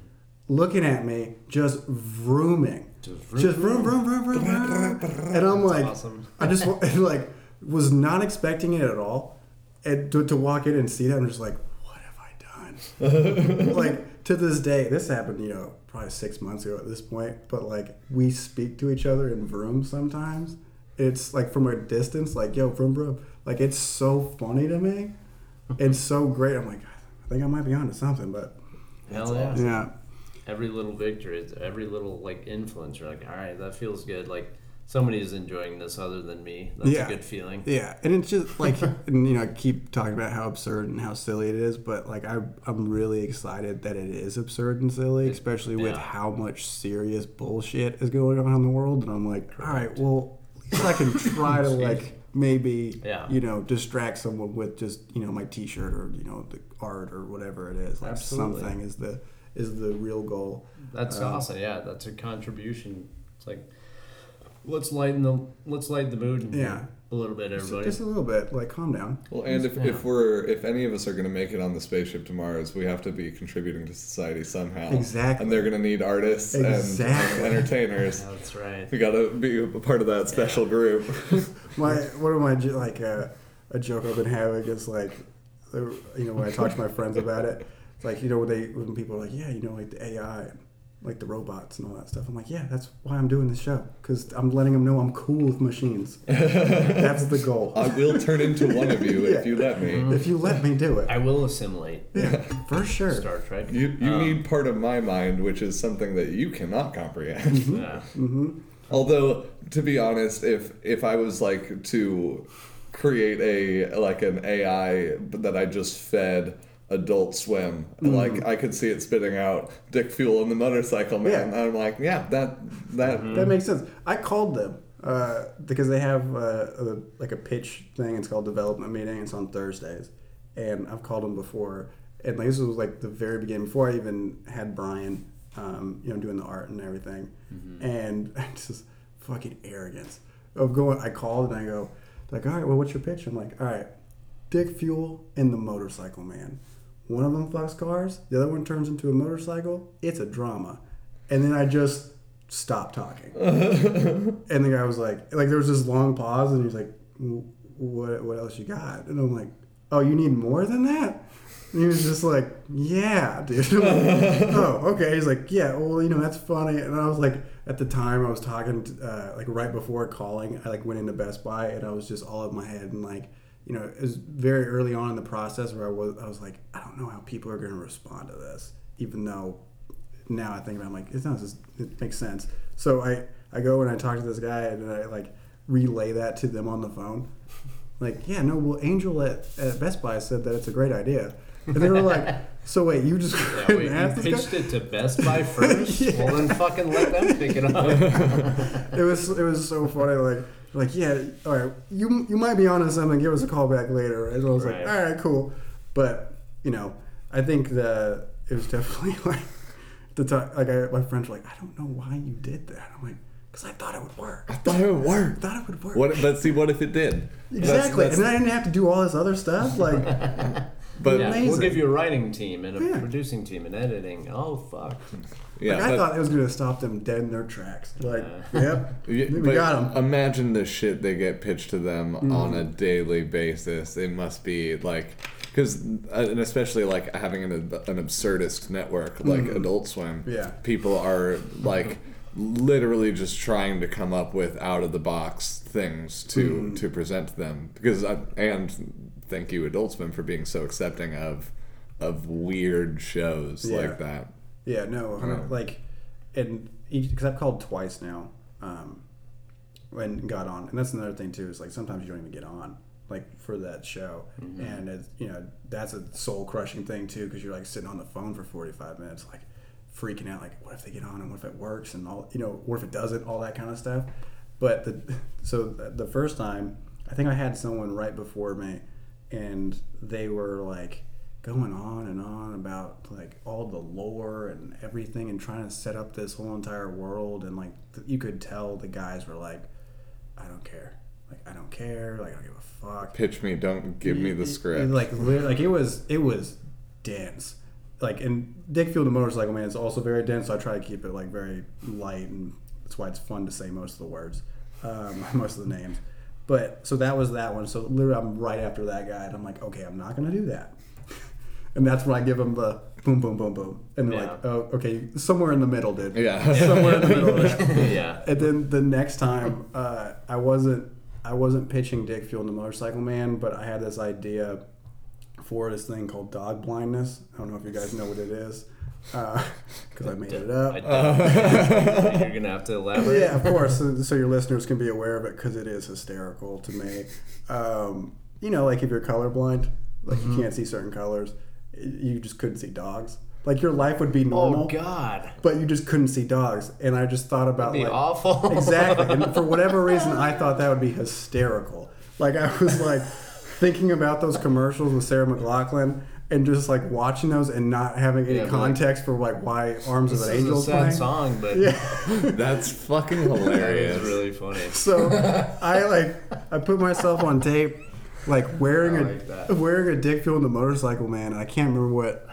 looking at me, just vrooming, Just vroom, just vroom vroom. vroom vroom, vroom. and I'm like, awesome. I just *laughs* like was not expecting it at all, and to, to walk in and see that, I'm just like, what have I done? *laughs* like to this day, this happened, you know, probably six months ago at this point, but like we speak to each other in vroom sometimes. It's like from a distance, like yo, vroom vroom. Like it's so funny to me, and so great. I'm like, I think I might be onto something, but Hell yeah. yeah, every little victory, every little like influence. You're like, all right, that feels good. Like somebody's enjoying this other than me. That's Yeah. a good feeling. Yeah, and it's just *laughs* like, and, you know, I keep talking about how absurd and how silly it is, but like, I, I'm really excited that it is absurd and silly, especially with how much serious bullshit is going on in the world. And I'm like, all right, well, at least I can try to *laughs* like maybe, Yeah. you know, distract someone with just you know my T-shirt or you know the art or whatever it is. Like Absolutely. something is the is the real goal. That's Um, awesome. Yeah, that's a contribution. It's like let's lighten the let's lighten the mood. Yeah. a little bit, everybody. Just a little bit. Like, calm down. Well, and if, if we're if any of us are going to make it on the spaceship to Mars, we have to be contributing to society somehow. Exactly. And they're going to need artists and- Exactly. and, entertainers. Yeah, *laughs* that's right. We got to be a part of that special group. *laughs* My one of my like uh, a joke I've been having is like, you know, when I talk to my friends about it, it's like you know when they when people are like, yeah, you know, like the AI, and, like the robots and all that stuff. I'm like, yeah, that's why I'm doing this show because I'm letting them know I'm cool with machines. *laughs* that's the goal. I will turn into one of you Yeah. if you let me. Mm-hmm. if you let me do it, I will assimilate yeah, for sure. Star Trek. You you Um, need part of my mind, which is something that you cannot comprehend. Mm-hmm. Yeah. Mm-hmm. Although, to be honest, if if I was like to create a like an AI that I just fed Adult Swim, like I could see it spitting out Dick Fuel and the Motorcycle Man. Yeah. And I'm like, yeah, that that That makes sense. I called them uh, because they have uh, a, like a pitch thing. It's called development meeting. It's on Thursdays, and I've called them before. And like, this was like the very beginning before I even had Brian, um, you know, doing the art and everything. And *laughs* just fucking arrogance of going. I called and I go, like, all right, well, what's your pitch? I'm like, all right, Dick Fuel and the Motorcycle Man. One of them fucks cars. The other one turns into a motorcycle. It's a drama. And then I just stopped talking. *laughs* and the guy was like, like there was this long pause, and he's like, "What? What else you got?" And I'm like, "Oh, you need more than that." And he was just like, "Yeah, dude." Like, *laughs* oh, okay. He's like, "Yeah, well, you know, that's funny." And I was like, at the time, I was talking, to, uh, like right before calling, I like went into Best Buy, and I was just all in my head, and like, you know, it was very early on in the process where I was, I was like, I don't know how people are going to respond to this, even though now I think about it, I'm like, it's not just, it makes sense. So I, I go and I talk to this guy and I like relay that to them on the phone. Like, yeah, no, well, Angel at, at Best Buy said that it's a great idea. And they were like, *laughs* so wait, you just Yeah, wait, you this guy? pitched it to Best Buy first? *laughs* Yeah. Well, then fucking let them pick it up. *laughs* it was it was so funny. Like like yeah, all right, you you might be onto something. Give us a call back later. And I was Right. like, all right, cool. But you know, I think that it was *laughs* definitely like the time. Like I, my friends were like, I don't know why you did that. I'm like, because I thought it would work. I thought it would work. I thought it would work. What? Let's see. What if it did? Exactly, that's- and then I didn't have to do all this other stuff. Like, *laughs* but yeah, we'll give you a writing team and a Yeah. producing team and editing. Oh fuck. Yeah, like I but- thought it was going to stop them dead in their tracks. Like, yep, *laughs* Yeah, we got them. Imagine the shit they get pitched to them Mm-hmm. on a daily basis. It must be like, because and especially like having an an absurdist network like Adult Swim. Yeah. people are like literally just trying to come up with out of the box things to Mm-hmm. to present to them. Because I, and thank you Adult Swim for being so accepting of of weird shows Yeah. like that. Yeah, no, Yeah. like, and because I've called twice now, um, and got on, and that's another thing too is like sometimes you don't even get on, like for that show, and it's you know that's a soul crushing thing too because you're like sitting on the phone for forty five minutes, like freaking out, like what if they get on and what if it works and all, you know, what if it doesn't, all that kind of stuff. But the *laughs* so the first time, I think I had someone right before me, and they were like going on and on about like all the lore and everything and trying to set up this whole entire world. And like th- you could tell the guys were like i don't care. Like i don't care. Like i don't give a fuck. Pitch me, don't give me the It- it- script. like like it was it was dense. Like and dick fuel the motorcycle man is also very dense so i try to keep it like very light and that's why it's fun to say most of the words um, *laughs* most of the names. But so that was that one. So literally i'm right after that guy and i'm like okay i'm not gonna do that and that's when I give them the boom, boom, boom, boom, and they're Yeah. like, "Oh, okay, somewhere in the middle, dude. Yeah. *laughs* somewhere in the middle." *laughs* Yeah. And then the next time, uh, I wasn't, I wasn't pitching Dick Fuel and the Motorcycle Man, but I had this idea for this thing called dog blindness. I don't know if you guys know what it is, *laughs* because I made it up. I don't. You're gonna have to elaborate. Yeah, of course. So, so your listeners can be aware of it because it is hysterical to me. Um, you know, like if you're colorblind, like Mm-hmm. you can't see certain colors, you just couldn't see dogs. Like your life would be oh, normal, Oh God. but you just couldn't see dogs. And I just thought about That'd be like awful. *laughs* exactly. And for whatever reason, I thought that would be hysterical. Like I was *laughs* like thinking about those commercials with Sarah McLachlan, and just like watching those and not having any Yeah, but- context for like why Arms of This an is a Angel sad playing. song, but Yeah. *laughs* That's fucking hilarious. is really funny. So I like I put myself on tape, like wearing I a like that. wearing a Dick Fuel in the motorcycle man, and I can't remember what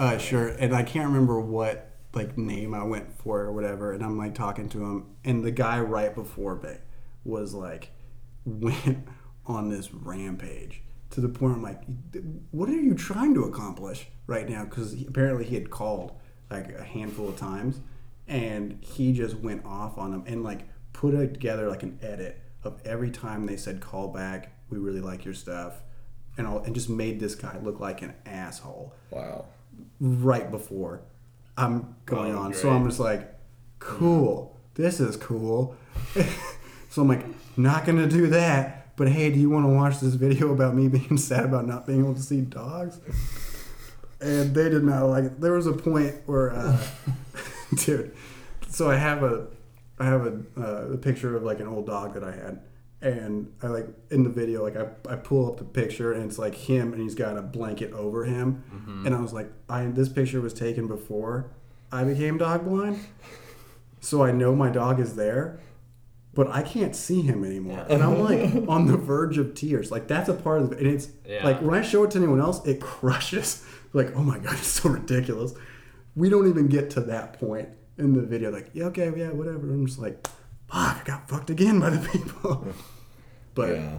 Oh, uh, shirt, and I can't remember what like name I went for or whatever. And I'm like talking to him, and the guy right before me was like *laughs* went on this rampage to the point I'm like, what are you trying to accomplish right now? Because apparently he had called like a handful of times, and he just went off on them and like put together like an edit of every time they said call back. We really like your stuff. And, all, and just made this guy look like an asshole Wow. right before I'm going Oh, on. great. So I'm just like, cool. This is cool. *laughs* so I'm like, not gonna do that. But hey, do you want to watch this video about me *laughs* being sad about not being able to see dogs? And they did not like it. There was a point where, uh, *laughs* dude. So I have a, I have a, uh, a picture of like an old dog that I had, and I like in the video like I, I pull up the picture and it's like him and he's got a blanket over him, mm-hmm. and I was like, I this picture was taken before I became dog blind, *laughs* so I know my dog is there, but I can't see him anymore, and I'm like *laughs* on the verge of tears. Like that's a part of it, and it's Yeah. like when I show it to anyone else, it *laughs* crushes. Like oh my god, it's so ridiculous. We don't even get to that point in the video. Like yeah, okay, yeah, whatever. I'm just like, fuck, I got fucked again by the people. *laughs* But yeah,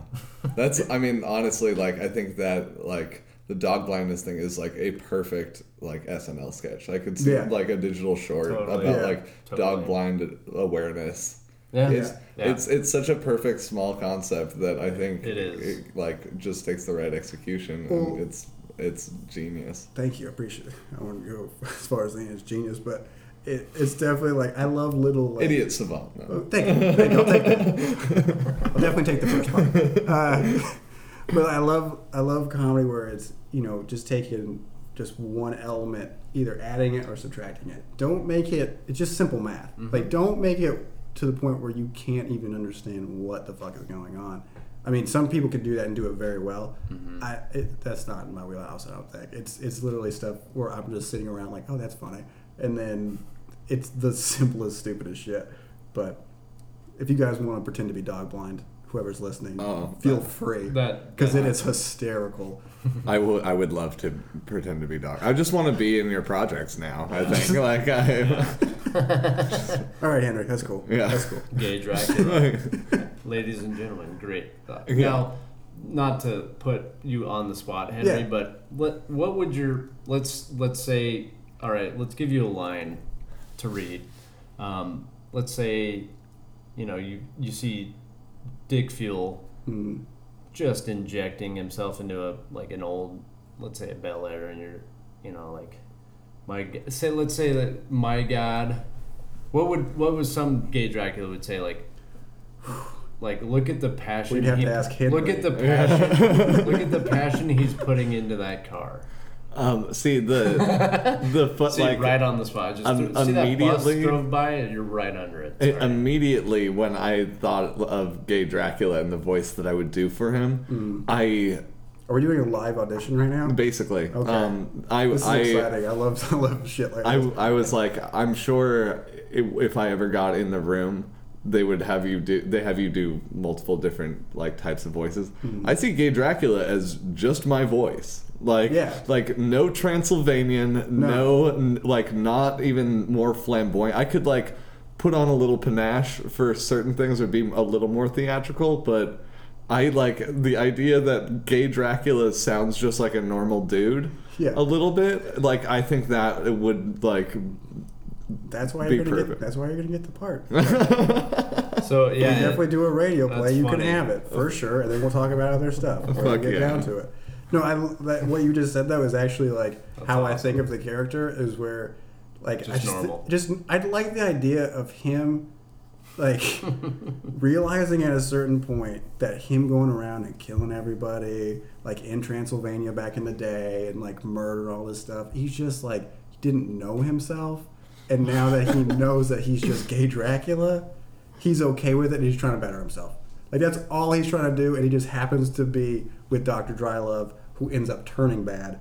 that's. I mean, honestly, like I think that like the dog blindness thing is like a perfect like SNL sketch. I could see Yeah. like a digital short Totally. about Yeah. like Totally. dog blind awareness. Yeah. It's, Yeah. it's it's such a perfect small concept that I think It is. like just takes the right execution Well- and it's it's genius. thank you, I appreciate it. I wouldn't go *laughs* as far as saying it's genius, but it, it's definitely like I love little like, Idiot savant. Oh, No. thank you. You. I'll take that. I'll definitely take the first part. *laughs* Uh, but I love I love comedy where it's you know just taking just one element, either adding it or subtracting it. Don't make it. It's just simple math. Like don't make it to the point where you can't even understand what the fuck is going on. I mean, some people could do that and do it very well. I it, that's not in my wheelhouse. I don't think it's it's literally stuff where I'm just sitting around like, oh, that's funny, and then it's the *laughs* simplest, stupidest shit. But if you guys want to pretend to be dog blind, whoever's listening, Oh, feel that- free That because it is hysterical. *laughs* I would I would love to pretend to be dog. I just want to be in your projects now. I think *laughs* like I All right, Henry, that's cool. Yeah. that's cool. Gay Dracula. Ladies and gentlemen, great. thought. Yeah. Now, not to put you on the spot, Henry, Yeah. but what what would your let's let's say all right, let's give you a line to read. Um, let's say, you know, you you see Dick Fuel Mm. just injecting himself into a like an old, let's say a Bel Air, and you're, you know, like my say let's say that my God, what would what was some gay Dracula would say like, *sighs* like look at the passion. We'd have he- to ask Henry. Look at the passion. *laughs* look at the passion he's putting into that car. Um see the *laughs* the foot See, like right on the spot. Just um, through- see that bus immediately- drove by, and you're right under it. I- Sorry. immediately when I thought of gay Dracula and the voice that I would do for him, I Are we doing a live audition right now? basically Okay. um I This is I exciting. I love *laughs* I love shit like I, this. I was like, I'm sure if, if I ever got in the room, they would have you do. They have you do multiple different like types of voices. Hmm. I see Gay Dracula as just my voice. Like, Yeah. like no Transylvanian, no, n- like not even more flamboyant. I could like put on a little panache for certain things, would be a little more theatrical, but. I like the idea that gay Dracula sounds just like a normal dude Yeah. a little bit. Like I think that it would like That's why Be you're gonna get. That's why you're gonna get the part. *laughs* so We yeah, definitely do a radio play. You funny. can have it for sure, and then we'll talk about other stuff before we Fuck get yeah. down to it. No, I that, what you just said though is actually like That's how I think of the character is where, like, I Just just normal. just I like the idea of him, like, *laughs* realizing at a certain point that him going around and killing everybody, like in Transylvania back in the day, and like murder all this stuff. He's just like he didn't know himself, and now that he *laughs* knows that he's just gay Dracula, he's okay with it and he's trying to better himself. Like that's all he's trying to do, and he just happens to be with Doctor Drylove, who ends up turning bad,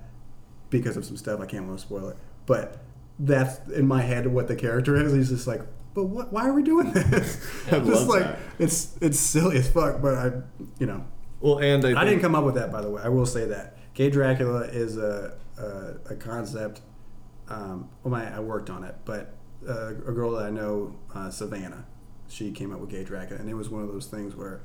because of some stuff. I can't want to spoil it, but that's in my head what the character is. He's just like, but what? Why are we doing this? *laughs* I just like that. it's it's silly as fuck. But I, you know, Well, and I, I didn't come up with that, by the way. I will say that gay Dracula is a a, a concept. Um, well, my, I worked on it, but uh, a girl that I know, uh, Savannah, she came up with gay Dracula, and it was one of those things where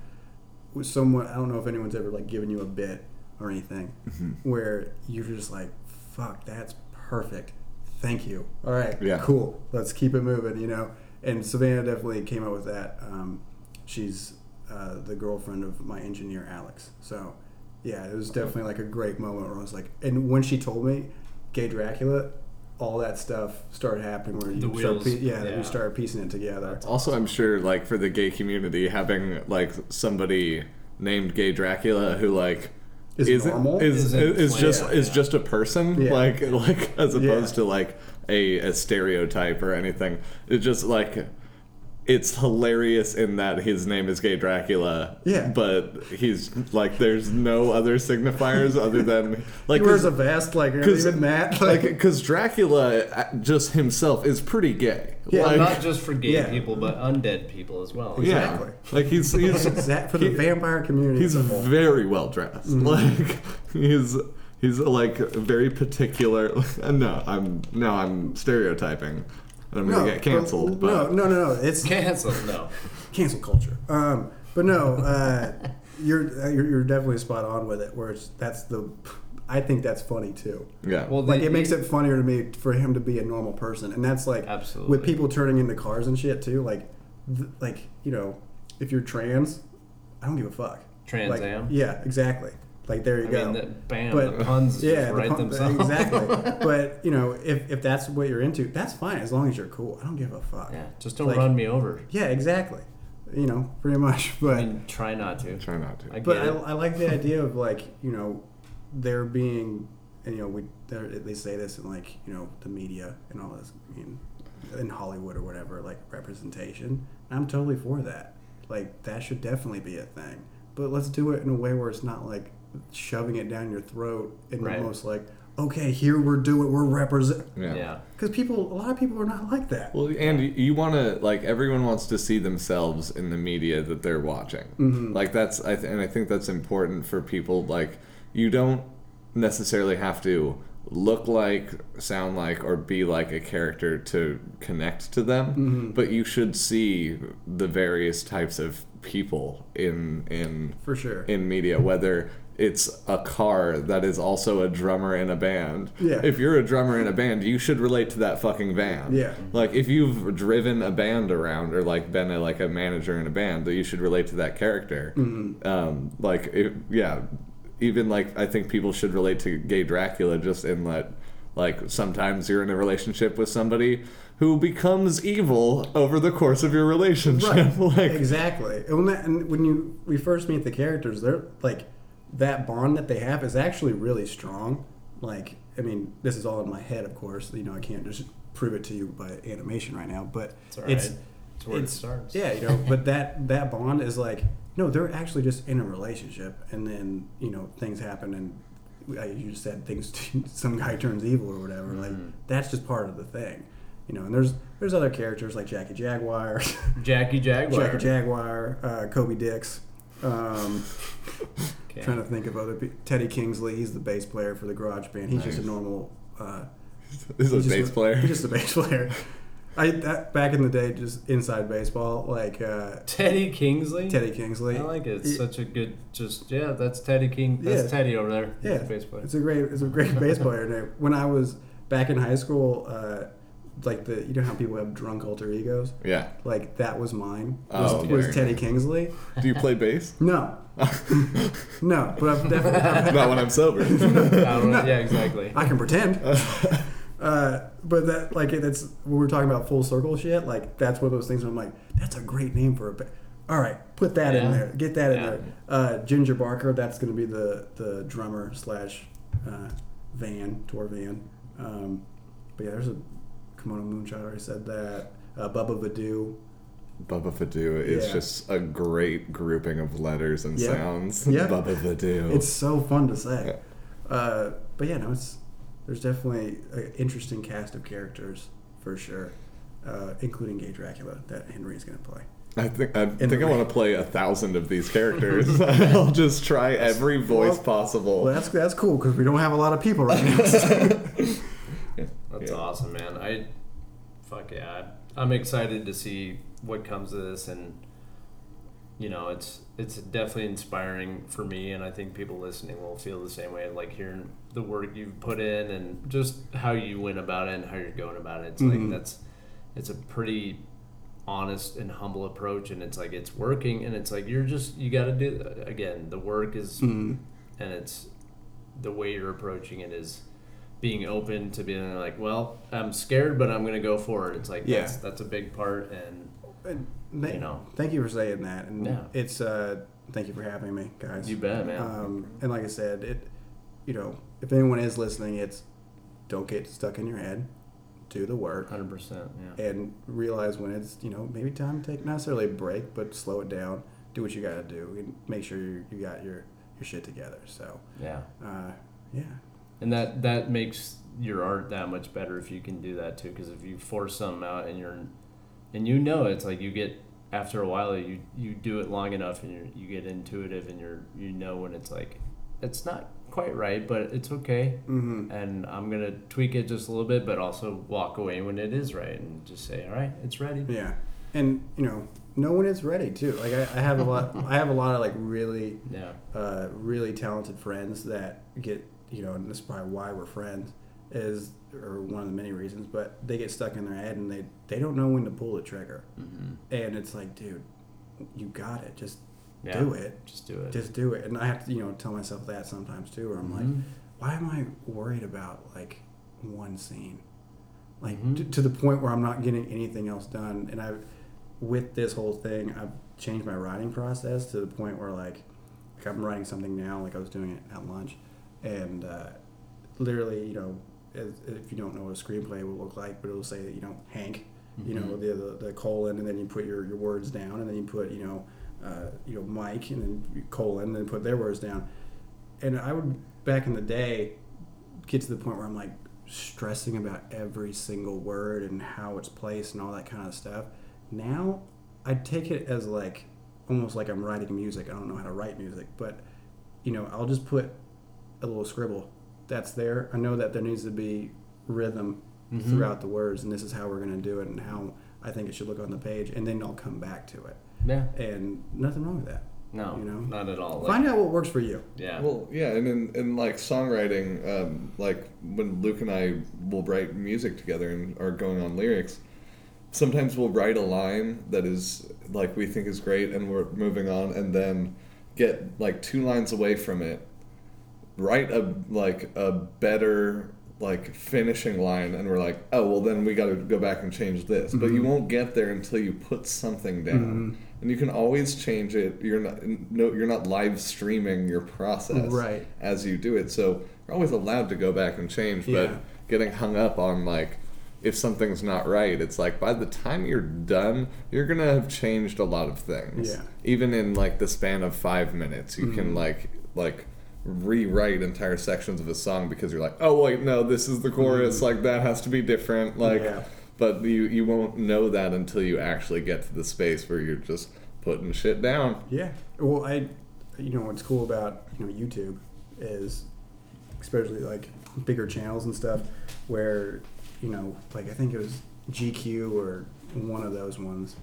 someone I don't know if anyone's ever like given you a bit or anything Mm-hmm. where you're just like, "Fuck, that's perfect. Thank you. All right, Yeah. cool. Let's keep it moving." You know. And Savannah definitely came up with that. Um, she's uh, the girlfriend of my engineer Alex. So yeah, it was definitely like a great moment where I was like, and when she told me gay Dracula, all that stuff started happening where you The start wheels, pie- yeah, yeah. you started piecing it together. Also, I'm sure, like for the gay community, having like somebody named Gay Dracula who like Is isn't- normal? is Isn't is just planned, is yeah. just a person, Yeah. like *laughs* like as opposed Yeah. to like a, a stereotype or anything. It's just like it's hilarious in that his name is Gay Dracula. Yeah. but he's like there's no other signifiers other than *laughs* like he wears 'cause- a vest, like 'cause- even that, like like, because Dracula uh, just himself is pretty gay. Yeah. like, not just for gay Yeah. people, but undead people as well. Exactly. Yeah, like he's *laughs* he's that for the he- vampire community. he's as a whole. very well dressed. Mm-hmm. Like he's he's like very particular. *laughs* No, I'm no, I'm stereotyping. And I'm gonna get canceled. No, but no, no, no. It's *laughs* Cancel. No. cancel culture. Um, but no, uh, you're, uh, you're you're definitely spot on with it. Where it's that's the, I think that's funny too. yeah, Well, Like the- it makes it funnier to me for him to be a normal person, and that's like Absolutely. with people turning into cars and shit too. Like, th- like you know, if you're trans, I don't give a fuck. Trans Like, am. Yeah, exactly. Like there you I go. mean, that, bam, But- the puns yeah, just the pun- themselves. exactly. *laughs* but you know, if if that's what you're into, that's fine as long as you're cool. I don't give a fuck. yeah, just don't Like- run me over. Yeah, exactly. You know, pretty much. But I mean, try not to. try not to. I get but I. I like the idea of like you know there being and, you know we there- they say this in like you know the media and all this I mean, in Hollywood or whatever like representation. And I'm totally for that. Like that should definitely be a thing. But let's do it in a way where it's not like shoving it down your throat and Right. almost like okay here we're doing we're represent yeah. yeah. because people a lot of people are not like that. Well, and you- you want to like everyone wants to see themselves in the media that they're watching. Mm-hmm. Like that's I th- and I think that's important for people. Like you don't necessarily have to look like, sound like, or be like a character to connect to them, Mm-hmm. but you should see the various types of people in in For sure. in media, whether it's a car that is also a drummer in a band. Yeah. If you're a drummer in a band, you should relate to that fucking band. Yeah. Like if you've driven a band around or like been a, like a manager in a band, that you should relate to that character. Mm-hmm. Um, like it, yeah, even like I think people should relate to gay Dracula just in that like sometimes you're in a relationship with somebody who becomes evil over the course of your relationship. *laughs* Right. like exactly. And when, that, and when you we first meet the characters, they're like that bond that they have is actually really strong. Like, I mean, this is all in my head, of course. You know, I can't just prove it to you by animation right now, but It's right. it's It's where it starts. yeah, you know. but that that bond is like no, they're actually just in a relationship, and then you know things happen, and like you just said things. *laughs* some guy turns evil or whatever. Like Mm-hmm. that's just part of the thing. You know, and there's there's other characters like Jackie Jaguar, *laughs* Jackie Jaguar. Jackie Jaguar, uh, Kobe Dix. Um, Okay. Trying to think of other people. Teddy Kingsley, he's the bass player for the Garage Band. He's just a normal. Uh, this *laughs* is he's a just bass player. He's just a bass player. I that, back in the day, just inside baseball, like uh, Teddy Kingsley. Teddy Kingsley. I like it. It's He- such a good. Just yeah, that's Teddy King. That's Yeah. Teddy over there. Yeah, bass player. it's a great, it's a great *laughs* bass player. When I was back in high school, uh, like the you know how people have drunk alter egos, Yeah. like that was mine. Was, Oh, was Teddy. Kingsley? Do you play bass? *laughs* No, *laughs* no, but I've definitely. I've, Not when I'm sober. I don't know. Yeah, exactly. I can pretend. *laughs* Uh, but that like that's when we're talking about full circle shit. Like that's one of those things where I'm like, that's a great name for a. Ba- All right, put that in there. Get that in there. Uh, Ginger Barker. That's going to be the the drummer slash uh, van tour van. Um, but yeah, there's a Kimono Moonshot. Already said that. Uh, Bubba Vadu. Bubba Fadoo is Yeah. just a great grouping of letters and Yeah. sounds. *laughs* Yeah. Bubba Fadoo. It's so fun to say. Uh, but yeah, no, it's there's definitely an interesting cast of characters for sure, uh, including Gay Dracula that Henry is going to play. I think I think I want to play a thousand of these characters. *laughs* I'll just try every voice Well- possible. Well, that's that's cool because we don't have a lot of people right *laughs* now. That's Yeah. awesome, man. I fuck yeah. I'm excited to see what comes of this and you know, it's it's definitely inspiring for me and I think people listening will feel the same way like hearing the work you've put in and just how you went about it and how you're going about it. It's Mhm. like that's it's a pretty honest and humble approach and it's like it's working and it's like you're just you got to do again the work is Mhm. and it's the way you're approaching it is being open to being like, well, I'm scared, but I'm gonna go for it. It's like Yeah. that's that's a big part, and And th- You know. Thank you for saying that, and Yeah. it's uh, thank you for having me, guys. you bet, man. Um, and like I said, it, you know, if anyone is listening, it's don't get stuck in your head, do the work, Hundred percent, yeah. and realize when it's you know maybe time to take not necessarily a break, but slow it down, do what you got to do, and make sure you, you got your your shit together. So, Yeah, uh, yeah, and that that makes your art that much better if you can do that too. Because if you force something out and you're, and you know it's like you get after a while you you do it long enough and you you get intuitive and you're you know when it's like it's not quite right, but it's okay. mm-hmm. and I'm gonna tweak it just a little bit, but also walk away when it is right and just say, all right, it's ready. yeah, and you know, know when it's ready too. Like I, I have a lot, *laughs* I have a lot of like really Yeah, uh, really talented friends that get you know, and this is probably why we're friends is or one of the many reasons, but they get stuck in their head and they they don't know when to pull the trigger, mm-hmm. and it's like, dude, you got it, just yeah. do it, Just do it. just do it, and I have to you know tell myself that sometimes too, where I'm like, Mhm. why am I worried about like one scene, like Mhm. t- to the point where I'm not getting anything else done, and I, with this whole thing, I've changed my writing process to the point where like, like I'm writing something now, like I was doing it at lunch, and uh, literally, you know, if you don't know what a screenplay will look like, but it'll say you know Hank, you know Mhm. the, the the colon, and then you put your, your words down, and then you put you know, uh, you know Mike, and then colon, and then put their words down, and I would back in the day get to the point where I'm like stressing about every single word and how it's placed and all that kind of stuff. Now I take it as like almost like I'm writing music. I don't know how to write music, but you know, I'll just put a little scribble that's there. I know that there needs to be rhythm Mhm. throughout the words, and this is how we're going to do it, and how I think it should look on the page, and then I'll come back to it. Yeah. And nothing wrong with that. No, You know? not at all. Like, Find out what works for you. yeah. Well, yeah, and in, in like songwriting, um, like when Luke and I will write music together and are going on lyrics, sometimes we'll write a line that is like we think is great and we're moving on, and then get like two lines away from it, write a like a better like finishing line, and we're like, oh well, then we got to go back and change this. But you Mhm. won't get there until you put something down Mhm. and you can always change it. You're not no, you're not live streaming your process Right. as you do it. So you're always allowed to go back and change. Yeah. But getting hung up on like if something's not right, it's like by the time you're done, you're gonna have changed a lot of things. Yeah. Even in like the span of five minutes, you can Mhm. like like rewrite entire sections of a song because you're like, oh wait, no, this is the chorus. Mhm. Like that has to be different. Like Yeah. but you you won't know that until you actually get to the space where you're just putting shit down. Yeah. Well, I, you know, what's cool about you know YouTube is, especially like bigger channels and stuff, where you know, like I think it was GQ or one of those ones,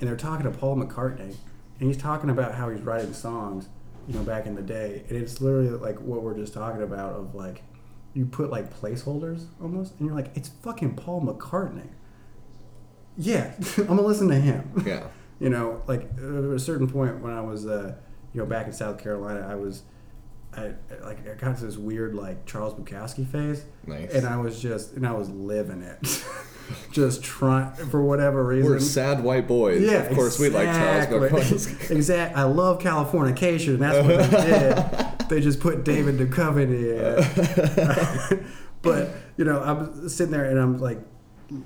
and they're talking to Paul McCartney, and he's talking about how he's writing songs, you know, back in the day, and it's literally like what we're just talking about of like, you put like placeholders almost, and you're like, it's fucking Paul McCartney. Yeah, *laughs* I'm gonna listen to him *laughs* Yeah. you know, like at a certain point when I was, uh, you know, back in South Carolina, I was, I like I got to this weird like Charles Bukowski phase, Nice. and I was just and I was living it, *laughs* just trying for whatever reason. We're sad white boys. Yeah, of course we like Charles Bukowski. exactly. *laughs* I love Californication. and That's what they *laughs* did. They just put David Duchovny in. *laughs* but you know, I'm sitting there and I'm like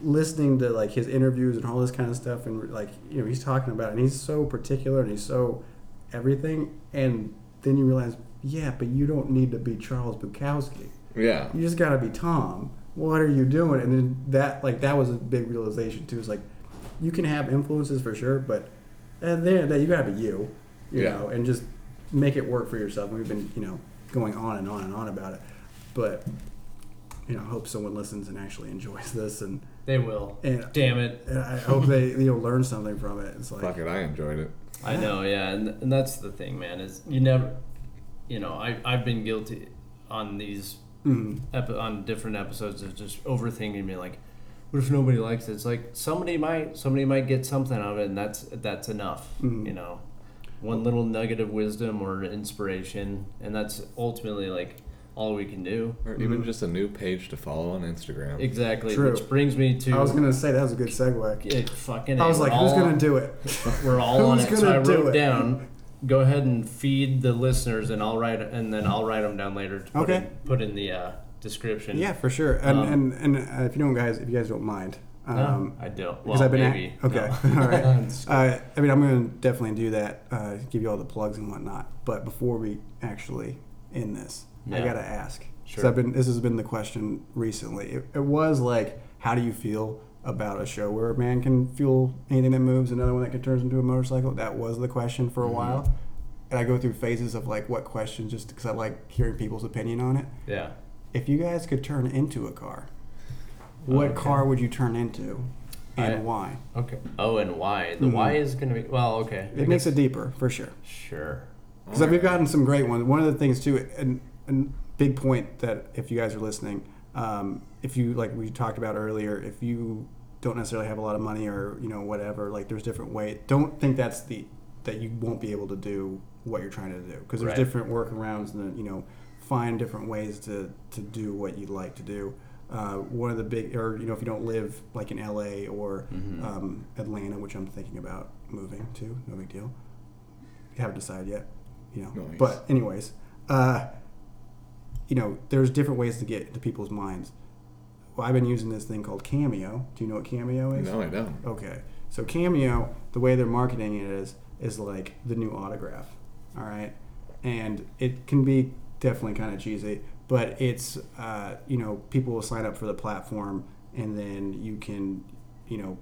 listening to like his interviews and all this kind of stuff, and like you know, he's talking about, it, and he's so particular and he's so everything, and then you realize, yeah, but you don't need to be Charles Bukowski. Yeah. You just gotta be Tom. What are you doing? And then that like that was a big realization too. Is like you can have influences for sure, but at the end of the day, you gotta be you. You Yeah. know, and just make it work for yourself. We've been you know going on and on and on about it, but you know, I hope someone listens and actually enjoys this, and, They will. and, Damn it. and I hope they you know learn something from it. It's like Fuck it, I enjoyed it. I know, yeah, and, and that's the thing, man. Is you never, you know, I I've been guilty on these mm, epi- on different episodes of just overthinking, me like, what if nobody likes it? It's like somebody might somebody might get something out of it, and that's that's enough, Mhm. you know, one little nugget of wisdom or inspiration, and that's ultimately like all we can do. Or even just a new page to follow on Instagram. Exactly, True. which brings me to I was gonna say that was a good segue. it fucking. I was like, who's all- gonna do it? We're all *laughs* on Who's it. So gonna I do wrote it? down. Go ahead and feed the listeners, and I'll write, and then I'll write them down later to put, Okay. in, put in the uh, description. Yeah, for sure. And Um, and, and uh, if you don't guys, if you guys don't mind, No, um, I don't. because Well, I've been at- okay, No. *laughs* all right. *laughs* Uh, I mean, I'm going to definitely do that. Uh, give you all the plugs and whatnot. But before we actually end this, I got to ask. Sure. I've been. This has been the question recently. It, it was like, how do you feel about a show where a man can fuel anything that moves, another one that can turn into a motorcycle? That was the question for a Mm-hmm. while. And I go through phases of like what question, just because I like hearing people's opinion on it. yeah. If you guys could turn into a car, what Okay. car would you turn into, and I- why? Okay. Oh, and why? The why is going to be well. Okay. I It makes guess- it deeper for sure. sure. Because we've gotten some great ones. One of the things too, and and big point that if you guys are listening, um, if you like we talked about earlier, if you don't necessarily have a lot of money or you know whatever, like there's different ways. Don't think that's the that you won't be able to do what you're trying to do because there's Right. different workarounds and you know find different ways to to do what you'd like to do. Uh, one of the big, or you know, if you don't live like in LA or Mm-hmm. um, Atlanta, which I'm thinking about moving to, no big deal. Haven't decided yet, you know. Nice. But anyways, uh, you know, there's different ways to get into people's minds. Well, I've been using this thing called Cameo. Do you know what Cameo is? No, I don't. Okay. So Cameo, the way they're marketing it is is like the new autograph. All right. And it can be definitely kind of cheesy, but it's uh, you know, people will sign up for the platform and then you can, you know,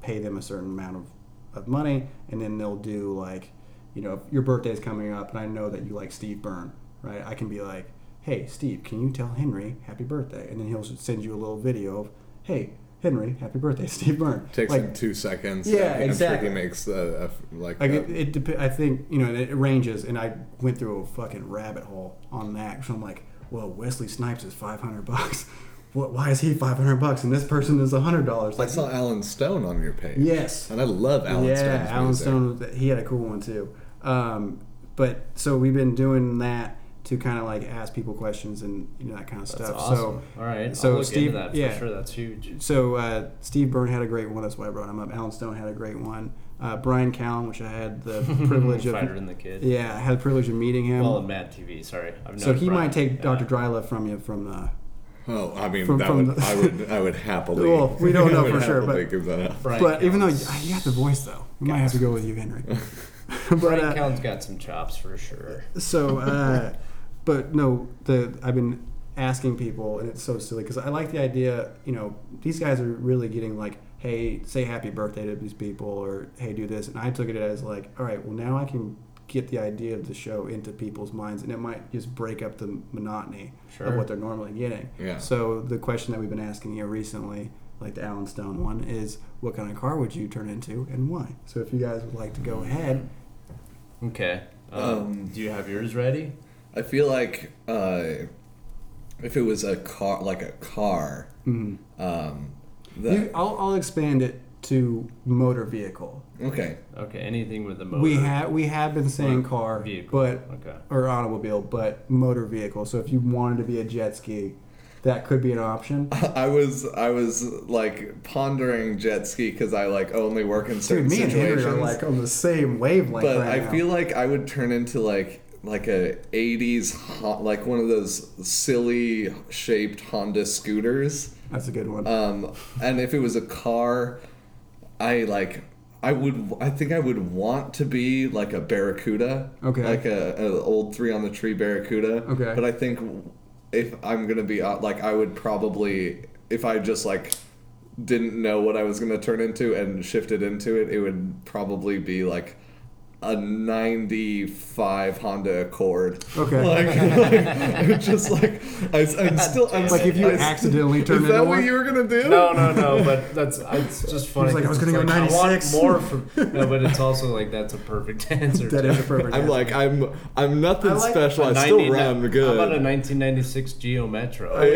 pay them a certain amount of, of money and then they'll do like, you know, if your birthday's coming up and I know that you like Steve Byrne, right? I can be like, Hey Steve, can you tell Henry happy birthday? And then he'll send you a little video of, Hey, Henry, happy birthday, *laughs* Steve Byrne. Takes like, him two seconds. Yeah, I'm exactly. sure he makes a, a, like, like a- it, it dep- I think you know it ranges, and I went through a fucking rabbit hole on that. So I'm like, well, Wesley Snipes is 500 bucks. *laughs* What? Why is he 500 bucks and this person is 100 dollars? I saw Alan Stone on your page. yes, And I love Alan Stone. yeah, Alan music. Stone. He had a cool one too. Um, but so we've been doing that to kind of like ask people questions and you know that kind of That's stuff. awesome. So All right. so I'll look Steve- into that for yeah. sure. That's huge. so uh, Steve Byrne had a great one. That's why I brought him up. Alan Stone had a great one. Uh, Bryan Callen, which I had the *laughs* privilege of Fighter and the Kid. Yeah, I had the privilege of meeting him. Well, and Mad TV. Sorry. I've so he Brian. might take Yeah. Dr. Dryla from you from the. Oh, I mean, From- that from would, the- I would, I would happily. *laughs* Well, we don't know *laughs* for sure, happily but- give that but even though you, Callen's- you got the voice though, we might have to go with you, Henry. but Brian uh, Callen's got some chops for sure. so, uh, but no, the I've been asking people, and it's so silly because I like the idea. You know, these guys are really getting like, hey, say happy birthday to these people, or hey, do this, and I took it as like, all right, well now I can get the idea of the show into people's minds, and it might just break up the monotony Sure. of what they're normally getting. Yeah. So the question that we've been asking you recently, like the Alan Stone one, is what kind of car would you turn into and why? So if you guys would like to go ahead, Okay. Um, Um, do you have yours ready? I feel like uh, if it was a car, like a car, um, that, you, I'll, I'll expand it to motor vehicle. okay. Okay. Anything with a motor. We have we have been saying Or car, vehicle. but Okay. or automobile, but motor vehicle. So if you wanted to be a jet ski, that could be an option. *laughs* I was I was like pondering jet ski because I like only work in certain Dude, me and situations. Henry are like on the same wavelength but right I now. feel like I would turn into like like a 80s Hon- like one of those silly shaped Honda scooters. that's a good one. Um, and if it was a car, I like I would I think I would want to be like a Barracuda. Okay. Like a, a old three on the tree Barracuda. Okay. But I think if I'm gonna be like I would probably if I just like didn't know what I was gonna turn into and shifted into it, it would probably be like a 95 Honda Accord. Okay. *laughs* Like, like just like I, am still I'm Like if you I- accidentally turned Is that into what one? you were gonna do? No, no, no. But that's it's just funny. like, I was gonna it's go like, I want more from. *laughs* No, but it's also like that's a perfect answer. That to is a it. perfect. I'm answer. like I'm I'm nothing I like special. I A still 90 run How good. How about a 1996 Geo Metro? I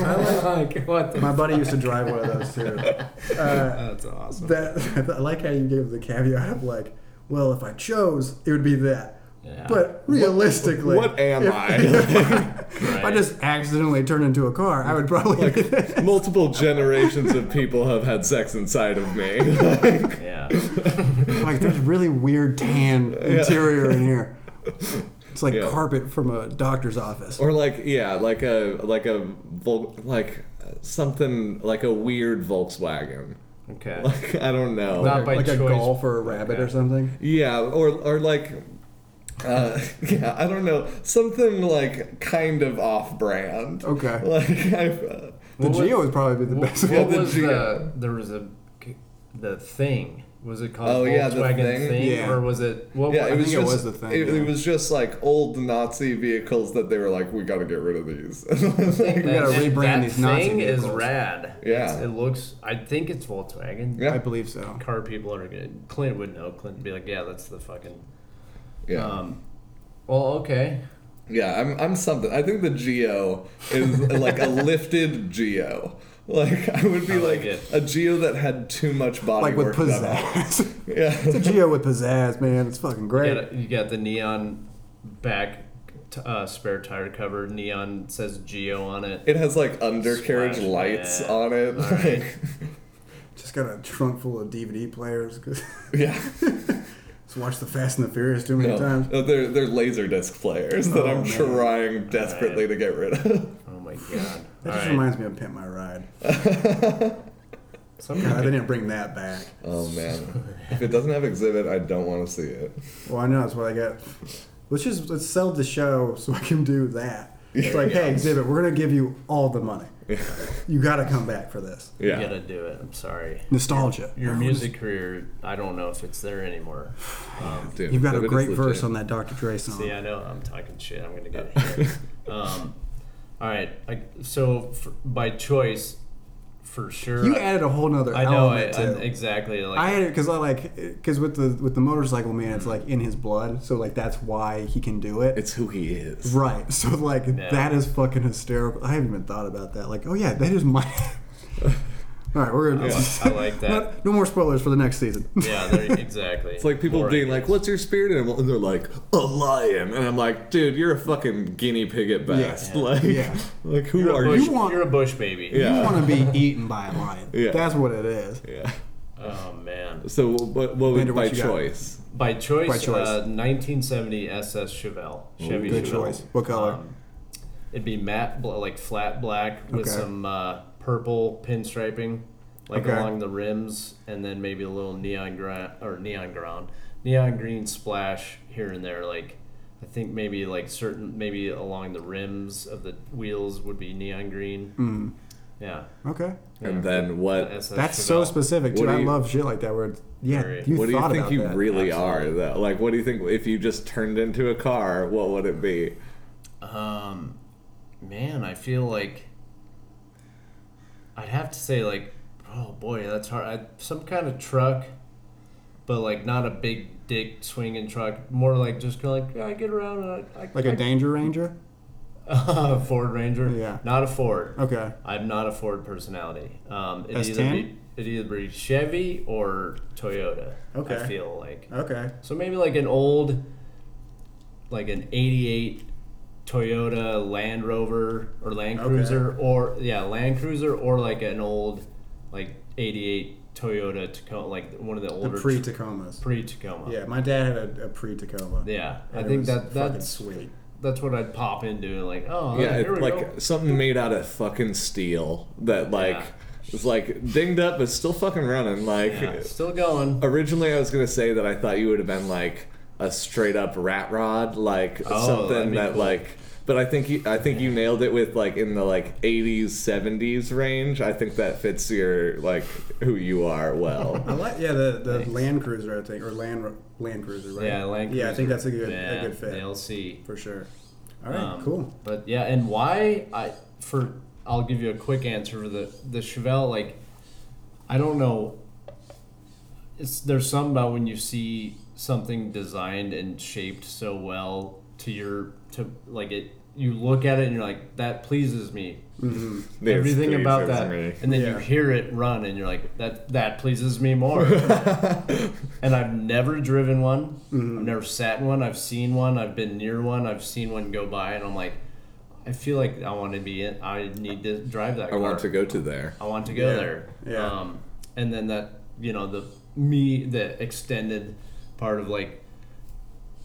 *laughs* like, what the? My buddy used to drive one of those too. Uh, That's awesome. that I like how you gave the caveat of like, well, if I chose, it would be that. Yeah. But realistically, what am if, I? *laughs* if *laughs* *laughs* I just accidentally turned into a car, I would probably. be that. Multiple generations of people have had sex inside of me. yeah. like there's really weird tan interior in here. It's like Yeah. carpet from a doctor's office. or like yeah, like a like a like something like a weird Volkswagen. Okay. *laughs* Like I don't know. Not by like a golf or a rabbit or something. Yeah, or or like uh, *laughs* yeah, I don't know, something like kind of off-brand. Okay. *laughs* Like I've, uh, The What was- Geo would probably be the What, best. what Yeah, the was Geo. the? There was a the thing. Was it called Oh, yeah, the Volkswagen Thing. Yeah. or was it? What, yeah, what- it was think it just was the thing, It, yeah. it was just like old Nazi vehicles that they were like, we got to get rid of these. *laughs* We gotta rebrand that these Nazi thing is rad. Yeah. It's- it looks. I think it's Volkswagen. Yeah. I believe so. Car people are good. Clint would know. Clint would be like, yeah, that's the fucking. yeah. Um, well, okay. Yeah, I'm I'm something. I think the Geo is like a lifted Geo. Like I would be I like, like a Geo that had too much body Like with work done on it. pizzazz. *laughs* *laughs* Yeah. it's a Geo with pizzazz, man. It's fucking You great. got, you got the neon back t- uh, spare tire cover. Neon says Geo on it. It has like undercarriage Splash, lights yeah. on it. All right. Like, *laughs* Just got a trunk full of DVD players. 'cause- yeah. Just watched the Fast and the Furious too many No, times. no, they're they're laser disc players that Oh, I'm man. trying desperately to get rid of. Oh my god. *laughs* That All just right. reminds me of Pimp My Ride. *laughs* Some God, they didn't bring that back. Oh man. If it doesn't have Xzibit, I don't want to see it. Well, I know that's what I got. Let's just let's sell the show so I can do that. It's like, hey, Xzibit, we're gonna give you all the money. You got to come back for this. You Yeah. gotta do it. I'm sorry. Nostalgia. Your Everyone's- music career, I don't know if it's there anymore. *sighs* Um, Dude, You've got a great verse on that Dr. Dre song. see, I know I'm talking shit. I'm gonna get hit. *laughs* um, all right. I, so for, by choice, for sure. You I, added a whole nother I know. I, element I, too. exactly. Like I had it because I like because with the with the motorcycle man, it's mm-hmm. like in his blood, so like that's why he can do it. It's who he is. right. *laughs* So like Yeah. that is fucking hysterical. I haven't even thought about that. Like, oh yeah, that is my. *laughs* All right, we're gonna. I, like, I *laughs* like that. Not- no more spoilers for the next season. yeah, *laughs* exactly. It's like people More being ideas. like, "What's your spirit animal?" And they're like, "A lion." And I'm like, "Dude, you're a fucking guinea pig at best. Yeah. *laughs* Like, Yeah. like who You're are bush, you?" want- you're a bush baby. Yeah. You want to be eaten by a lion. Yeah. That's what it is. Yeah. Oh man. So what? What would Bender, what by got? choice? By choice, By choice. Uh, 1970 SS Chevelle. Chevy Good Chevelle. choice. What color? Um, it'd be matte, bl- like flat black with Okay. some uh, purple pinstriping, like Okay. along the rims, and then maybe a little neon ground or neon ground, neon green splash here and there. Like I think maybe like certain maybe along the rims of the wheels would be neon green. Mm. Yeah. Okay. And then what? SS That's so specific too. What do I love shit like that. Where yeah, Very. you what do you think you that. really are? Absolutely. Though? Like, what do you think if you just turned into a car? What would it be? Um, man, I feel like I'd have to say like, oh boy, that's hard. I, some kind of truck, but like not a big dick swinging truck. More like just kind of like yeah, I get around. And I, I, like a Danger Ranger. *laughs* a Ford Ranger. Yeah. not a Ford. Okay. I'm not a Ford personality. Um, it'd S10? either be it'd either be Chevy or Toyota. Okay. I feel like Okay. so maybe like an old, like an '88 Toyota Land Rover or Land Okay. Cruiser, or yeah, Land Cruiser, or like an old, like '88 Toyota Tacoma, like one of the The older pre Tacomas. pre Tacoma. Yeah, my dad had a, a pre Tacoma. Yeah, I think that that's sweet. that's what I'd pop into. Like, oh yeah, here we like go. something made out of fucking steel that like Yeah. is like dinged up but still fucking running. Like Yeah, still going. originally, I was gonna say that I thought you would have been like a straight up rat rod, like Oh, something that cool. like but I think you, I think you nailed it with like in the like 80s 70s range. I think that fits your like who you are well. I like yeah the, the Thanks. Land Cruiser I think or Land Land Cruiser right Yeah, Land yeah I think that's a good Yeah, a good fit LC. for sure. All right, Um, cool. But yeah, and why I for I'll give you a quick answer for the the Chevelle. Like, I don't know. It's there's something about when you see something designed and shaped so well to your to like it. You look at it and you're like, that pleases me. Mm-hmm. This Everything about that, me. and then you hear it run, and you're like, that that pleases me more. *laughs* and I've never driven one. Mm-hmm. I've never sat in one. I've seen one. I've been near one. I've seen one go by, and I'm like, I feel like I want to be in. I need to drive that. Car. I car. want to go to there. I want to go Yeah. there. Yeah. Um, and then that you know the me the extended part of like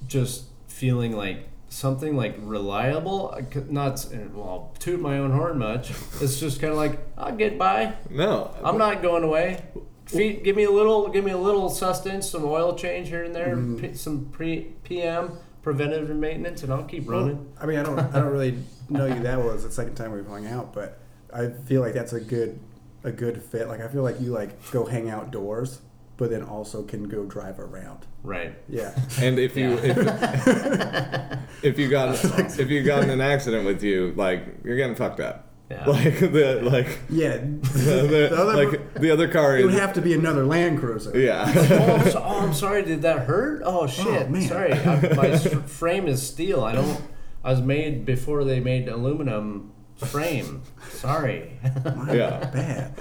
just feeling like something like reliable. I could Not well, I'll toot my own horn much. It's just kind of like I'll get by. No, I'm not going away. Feet, give me a little, give me a little sustenance, some oil change here and there, Mm-hmm. p- some pre PM preventative maintenance, and I'll keep running. I mean, I don't, I don't really know you that well. It's the second time we've hung out, but I feel like that's a good, a good fit. Like I feel like you like go hang outdoors, but then also can go drive around. Right. Yeah. *laughs* And if you if, *laughs* if you got *laughs* if you got in an accident with you, like you're getting fucked up. Yeah. Like the like Yeah. the, the, other- like the other car It would have to be another Land Cruiser. yeah. oh, I'm so, oh, I'm sorry. Did that hurt? Oh, oh shit. man. Sorry. I, my s- frame is steel. I don't. I was made before they made aluminum frame. Sorry. My Yeah. Bad.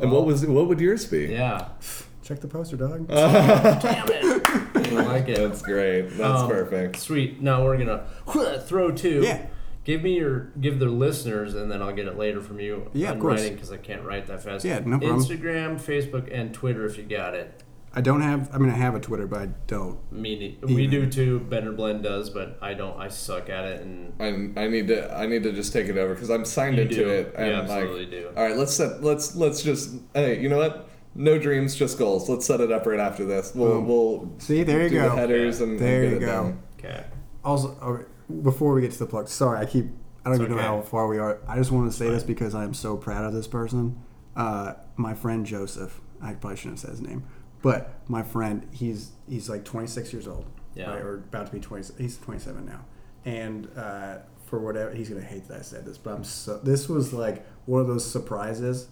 And what was what would yours be? yeah. *sighs* *sighs* Check the poster, dog. *laughs* Damn it. I like it. That's great. That's Um, perfect. Sweet. Now we're gonna *laughs* throw two. Yeah. Give me your give the listeners, and then I'll get it later from you. Yeah, of course. writing because I can't write that fast. Yeah, no problem. Instagram, Facebook, and Twitter if you got it. I don't have. I mean, I have a Twitter, but I don't. Me, we do too. Bender Blend does, but I don't. I suck at it, and I, I need to I need to just take it over because I'm signed You into do. it You and absolutely like do. all right let's set let's let's just hey you know what no dreams just goals let's set it up right after this we'll Boom. we'll See, there you do go. the headers Yeah. and, There and you get it go. done. okay. Also, okay, before we get to the plug, sorry, I keep. I don't It's even know how far we are. I just want to say this because I am so proud of this person. Uh, my friend Joseph. I probably shouldn't have said his name, but my friend, he's he's like 26 years old, Yeah. right, or about to be 20. He's 27 now, and uh, for whatever he's gonna hate that I said this, but I'm so. This was like one of those surprises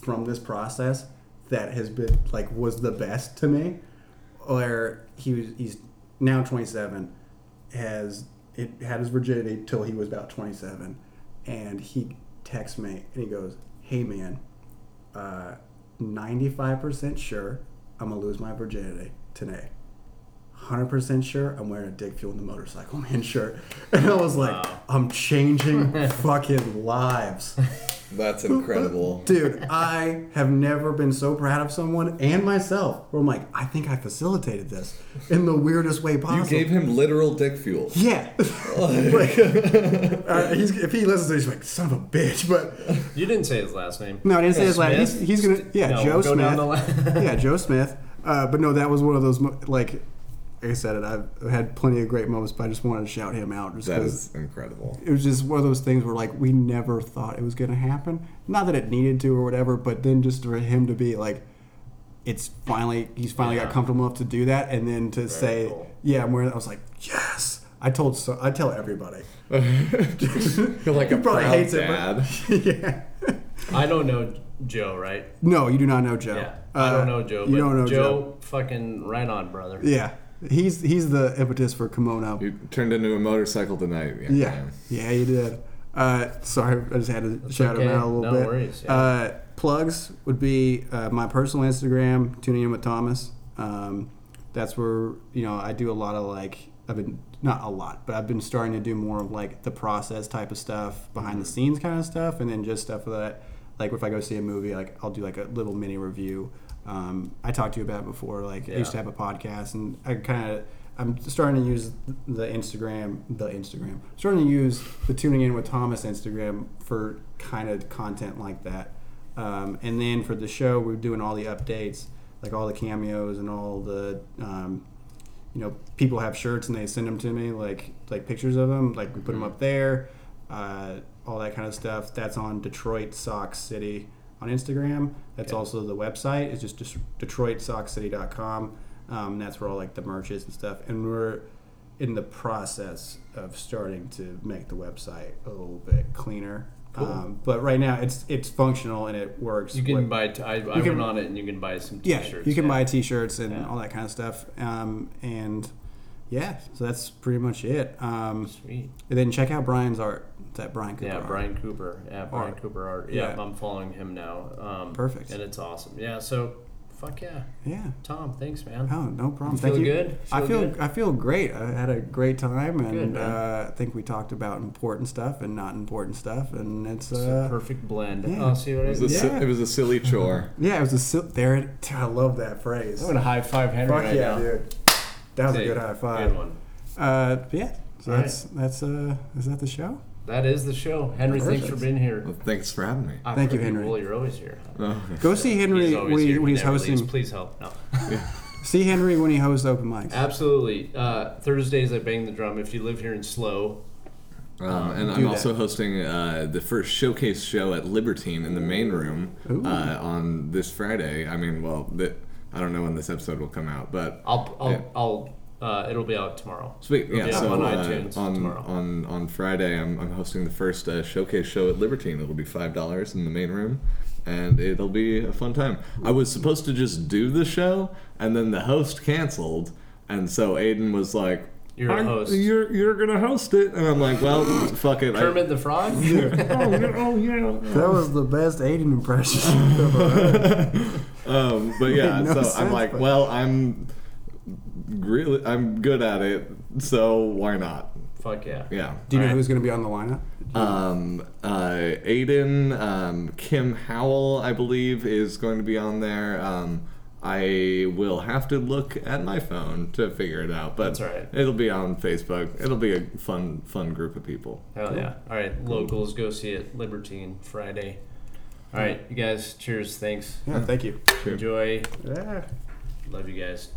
from this process that has been like was the best to me where he was he's now 27 has it had his virginity till he was about 27 and he texts me and he goes hey man uh, 95% sure i'm gonna lose my virginity today 100% sure i'm wearing a dick fuel in the motorcycle *laughs* man shirt and i was like Wow. i'm changing *laughs* fucking lives that's incredible Dude, I have never been so proud of someone and myself. Where I'm like, I think I facilitated this in the weirdest way possible. you gave him literal dick fuel yeah. *laughs* Like, uh, he's, if he listens to this, he's like, son of a bitch. But You didn't say his last name. no, I didn't say Yeah, his last. Smith? He's, he's gonna, yeah, No, Joe go down the Smith. line. yeah, Joe Smith. Uh, but no, that was one of those mo- like. Like I said, it. I've had plenty of great moments, but I just wanted to shout him out just that because is incredible it was just one of those things where like we never thought it was going to happen. Not that it needed to or whatever, but then just for him to be like, it's finally he's finally Yeah. got comfortable enough to do that, and then to say, cool. yeah, I'm wearing. I was like, yes. I told so I tell everybody. *laughs* you're like He a probably proud hates it, dad *laughs* but yeah. I don't know Joe, right? No, you do not know Joe. Yeah. I Uh, don't know Joe. You but don't know Joe. Joe. Fucking right on, brother. Yeah, he's he's the impetus for Kimono. you turned into a motorcycle tonight yeah, Yeah, yeah, you did. Uh, sorry, I just had to shout him out a little No bit. worries, yeah. Uh, plugs would be uh, my personal Instagram, tuning in with Thomas. Um, that's where you know I do a lot of like I've been not a lot, but I've been starting to do more of like the process type of stuff, behind the scenes kind of stuff, and then just stuff that like if I go see a movie, like I'll do like a little mini review. Um, I talked to you about before. Like I used to have a podcast, and I kind of I'm starting to use the Instagram, the Instagram. starting to use the tuning in with Thomas Instagram for kind of content like that. Um, and then for the show, we're doing all the updates, like all the cameos and all the um, you know, people have shirts and they send them to me, like like pictures of them. Like we put them up there, uh, all that kind of stuff. That's on Detroit Socks City on Instagram. That's Okay. also the website. It's just DetroitSocksCity.com. Um, that's where all like the merch is and stuff. And we're in the process of starting to make the website a little bit cleaner. Cool. Um, but right now it's it's functional and it works. You can What- buy. T- I, I can- went on it, and you can buy some T-shirts. Yeah, you can buy T-shirts and Yeah. all that kind of stuff. Um, and yeah, so that's pretty much it. Um, Sweet. and then check out Brian's art. It's at Brian Cooper. Yeah, Art. Brian Cooper. Yeah, Brian Art. Cooper art. Yeah, Yeah. I'm following him now. Um, Perfect. And it's awesome. Yeah. So, fuck yeah, Yeah. Tom. Thanks, man. Oh, no problem. You Thank feel you. good? I Feel feel good? I feel great. I had a great time, and Good, uh, I think we talked about important stuff and not important stuff, and it's It's a uh, perfect blend. yeah. Oh, see what It I was, a, did? si- Yeah. it was a silly chore. *laughs* yeah, it was a sil- there. It, *laughs* I love that phrase. I'm gonna high five Henry Fuck right yeah, now. dude. That was Hey, a good high five. Good one. Uh, yeah. So All that's that's uh, is that the show? That is the show. Henry, thanks for being here. Well, thanks for having me. Ah, Thank you, Henry. Cool. You're always here. Oh, Go see Henry He's when, he, here. when he's hosting. leaves. Please help. No. *laughs* See Henry when he hosts open mics. Absolutely. Uh, Thursdays I bang the drum. If you live here in SLO, Um, and Do I'm that. also hosting uh, the first showcase show at Libertine in the main room uh, on this Friday. I mean, well, the, I don't know when this episode will come out, but I'll I'll, Yeah. I'll uh, it'll be out tomorrow. sweet. It'll Yeah, so on uh, iTunes on, tomorrow. on on Friday, I'm, I'm hosting the first uh, showcase show at Libertine. It'll be five dollars in the main room. And it'll be a fun time. I was supposed to just do the show, and then the host canceled, and so Aiden was like, You're a "I'm- host. You're you're gonna host it, and I'm like, well, fuck it. I- Kermit the Frog. *laughs* oh, yeah, oh yeah. That was the best Aiden impression. *laughs* *laughs* um, but yeah, Made no so sense, I'm like, but- well, I'm really, I'm good at it, so why not? Fuck yeah. Yeah. Do you know Alright. who's going to be on the lineup? Um, uh, Aiden, um, Kim Howell, I believe, is going to be on there. Um, I will have to look at my phone to figure it out, but That's all right. it'll be on Facebook. It'll be a fun, fun group of people. Hell yeah. All right, locals, go see it. Libertine Friday. All right, you guys. Cheers. Thanks. Yeah, thank you. Enjoy. Yeah. Love you guys.